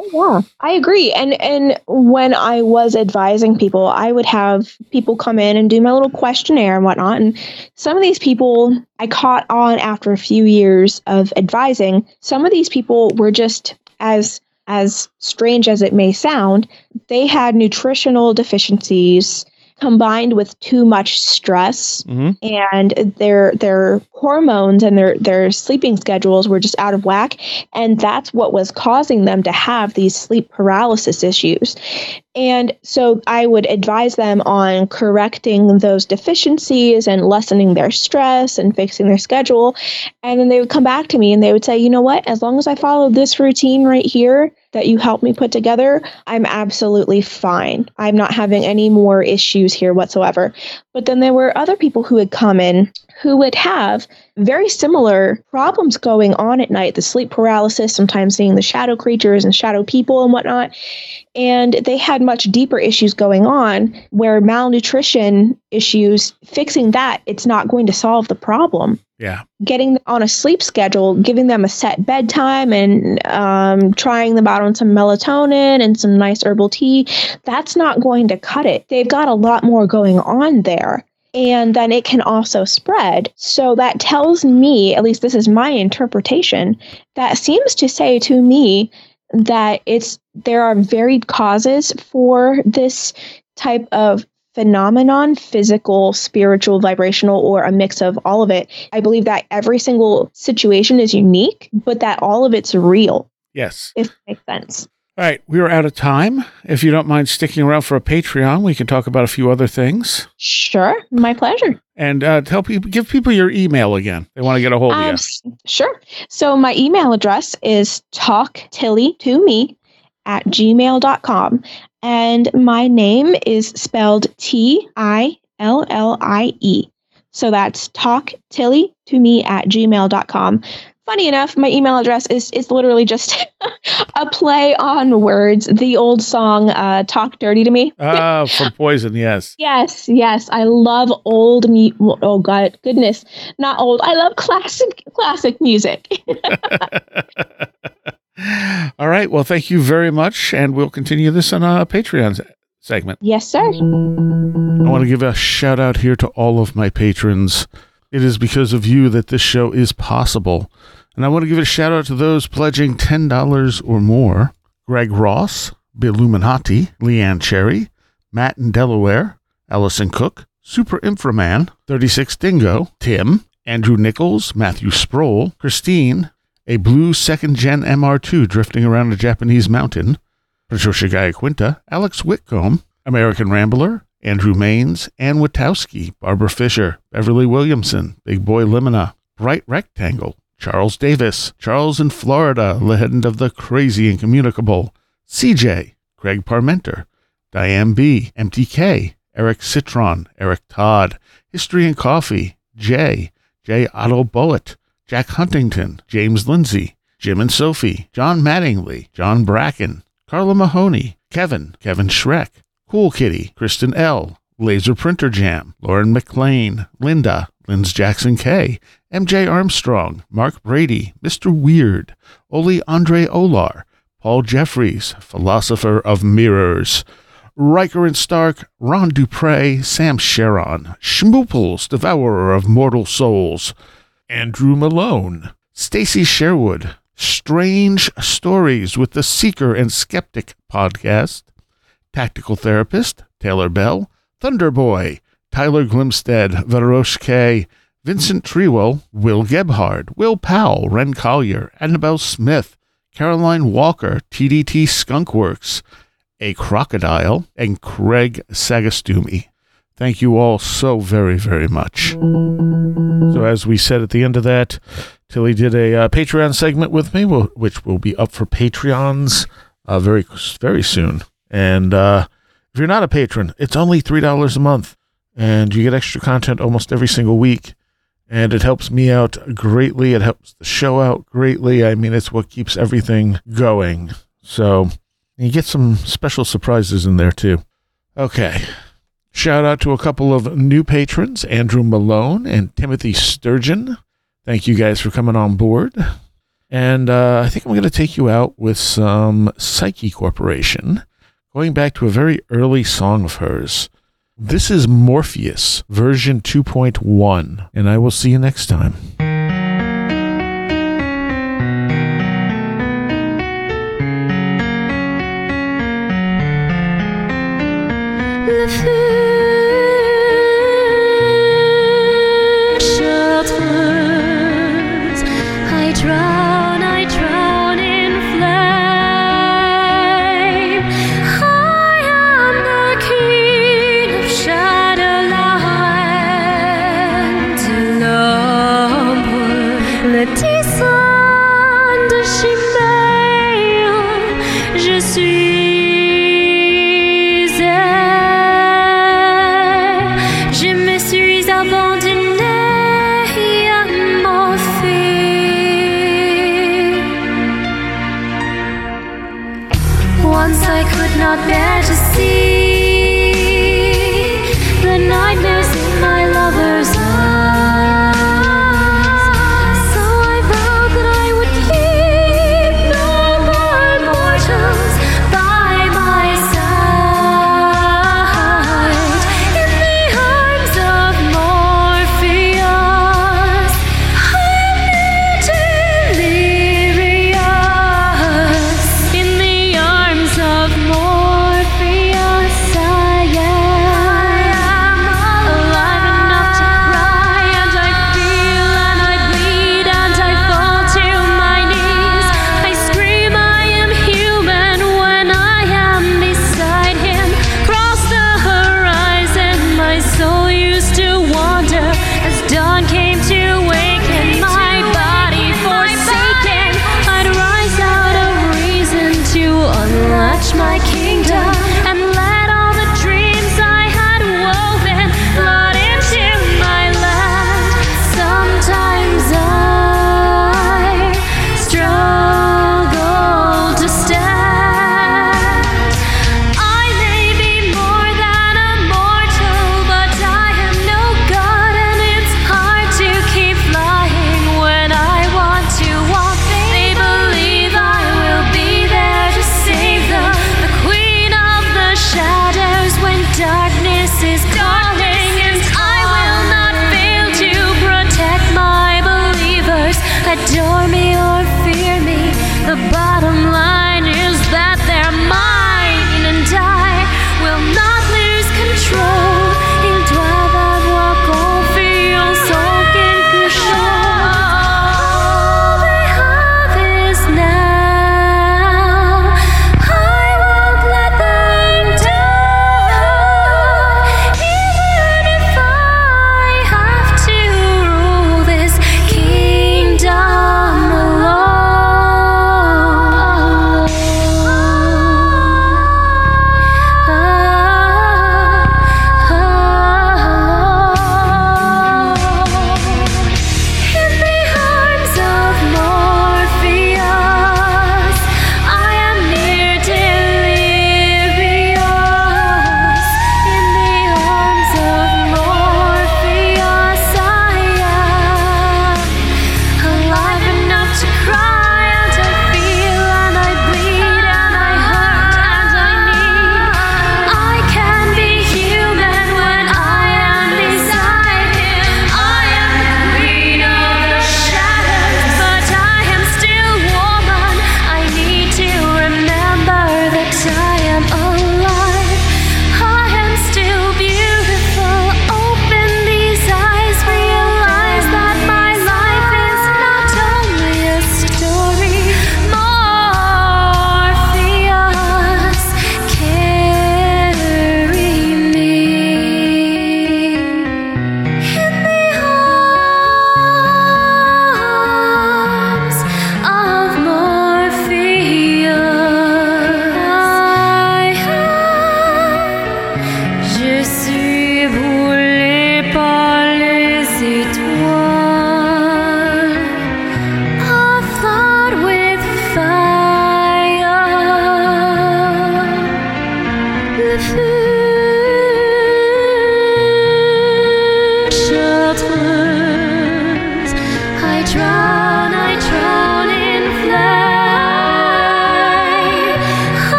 S3: Oh yeah, I agree. And and when I was advising people, I would have people come in and do my little questionnaire and whatnot. And some of these people I caught on after a few years of advising. Some of these people were just as as strange as it may sound, they had nutritional deficiencies combined with too much stress
S1: Mhm.
S3: and their their hormones and their their sleeping schedules were just out of whack and that's what was causing them to have these sleep paralysis issues and so I would advise them on correcting those deficiencies and lessening their stress and fixing their schedule. And then they would come back to me and they would say, you know what? As long as I follow this routine right here that you helped me put together, I'm absolutely fine. I'm not having any more issues here whatsoever. But then there were other people who would come in who would have very similar problems going on at night the sleep paralysis, sometimes seeing the shadow creatures and shadow people and whatnot. And they had much deeper issues going on where malnutrition issues, fixing that, it's not going to solve the problem.
S1: Yeah.
S3: Getting on a sleep schedule, giving them a set bedtime, and um, trying them out on some melatonin and some nice herbal tea, that's not going to cut it. They've got a lot more going on there and then it can also spread. So that tells me, at least this is my interpretation, that seems to say to me that it's there are varied causes for this type of phenomenon physical spiritual vibrational or a mix of all of it i believe that every single situation is unique but that all of it's real
S1: Yes.
S3: if that makes sense
S1: All right. We are out of time. If you don't mind sticking around for a Patreon, we can talk about a few other things.
S3: sure my pleasure
S1: And uh, tell people, give people your email again. They want to get a hold
S3: Um,
S1: of you.
S3: sure. So my email address is talktillie to me at gmail.com. And my name is spelled T I L L I E. So that's talktillie to me at gmail.com. Funny enough, my email address is, is literally just a play on words. The old song, uh, Talk Dirty to Me.
S1: Ah, from Poison, yes.
S3: Yes, yes, I love old mu- Oh God, goodness, not old. I love classic classic music.
S1: All right. Well, thank you very much. And we'll continue this on a Patreon segment.
S3: yes, sir.
S1: I want to give a shout out here to all of my patrons. It is because of you that this show is possible. And I want to give a shout out to those pledging $10 or more. Greg Ross, Billuminati, Leanne Cherry, Matt in Delaware, Allison Cook, Super Inframan, 36 Dingo, Tim, Andrew Nichols, Matthew Sproul, Christine, a blue second gen MR2 drifting around a Japanese mountain, Patricia Gaia-Quinta, Alex Whitcomb, American Rambler, Andrew Maines, Ann Witowski, Barbara Fisher, Beverly Williamson, Big Boy Limina, Bright Rectangle, Charles Davis, Charles in Florida, Legend of the Crazy Incommunicable, CJ, Craig Parmenter, Diane B, MTK, Eric Citron, Eric Todd, History and Coffee, Jay, J. Otto Bullitt, Jack Huntington, James Lindsay, Jim and Sophie, John Mattingly, John Bracken, Carla Mahoney, Kevin, Kevin Schreck, Cool Kitty, Kristen L., Laser Printer Jam, Lauren McLean, Linda, Linz Jackson K., MJ Armstrong, Mark Brady, Mr. Weird, Oli Andre Olar, Paul Jeffries, Philosopher of Mirrors, Riker and Stark, Ron Dupre, Sam Sharon, Schmooples, Devourer of Mortal Souls, Andrew Malone, Stacy Sherwood, Strange Stories with the Seeker and Skeptic podcast, Tactical Therapist, Taylor Bell, Thunderboy, Tyler Glimstead, Varosh K, Vincent Trewell, Will Gebhard, Will Powell, Ren Collier, Annabelle Smith, Caroline Walker, TDT Skunkworks, A Crocodile, and Craig Sagastumi. Thank you all so very, very much. So, as we said at the end of that, Tillie did a uh, Patreon segment with me, which will be up for Patreons uh, very, very soon. And uh, if you're not a patron, it's only $3 a month, and you get extra content almost every single week. And it helps me out greatly. It helps the show out greatly. I mean, it's what keeps everything going. So, you get some special surprises in there, too. Okay. Shout out to a couple of new patrons, Andrew Malone and Timothy Sturgeon. Thank you guys for coming on board. And uh, I think I'm going to take you out with some Psyche Corporation, going back to a very early song of hers. This is Morpheus, version 2.1, and I will see you next time.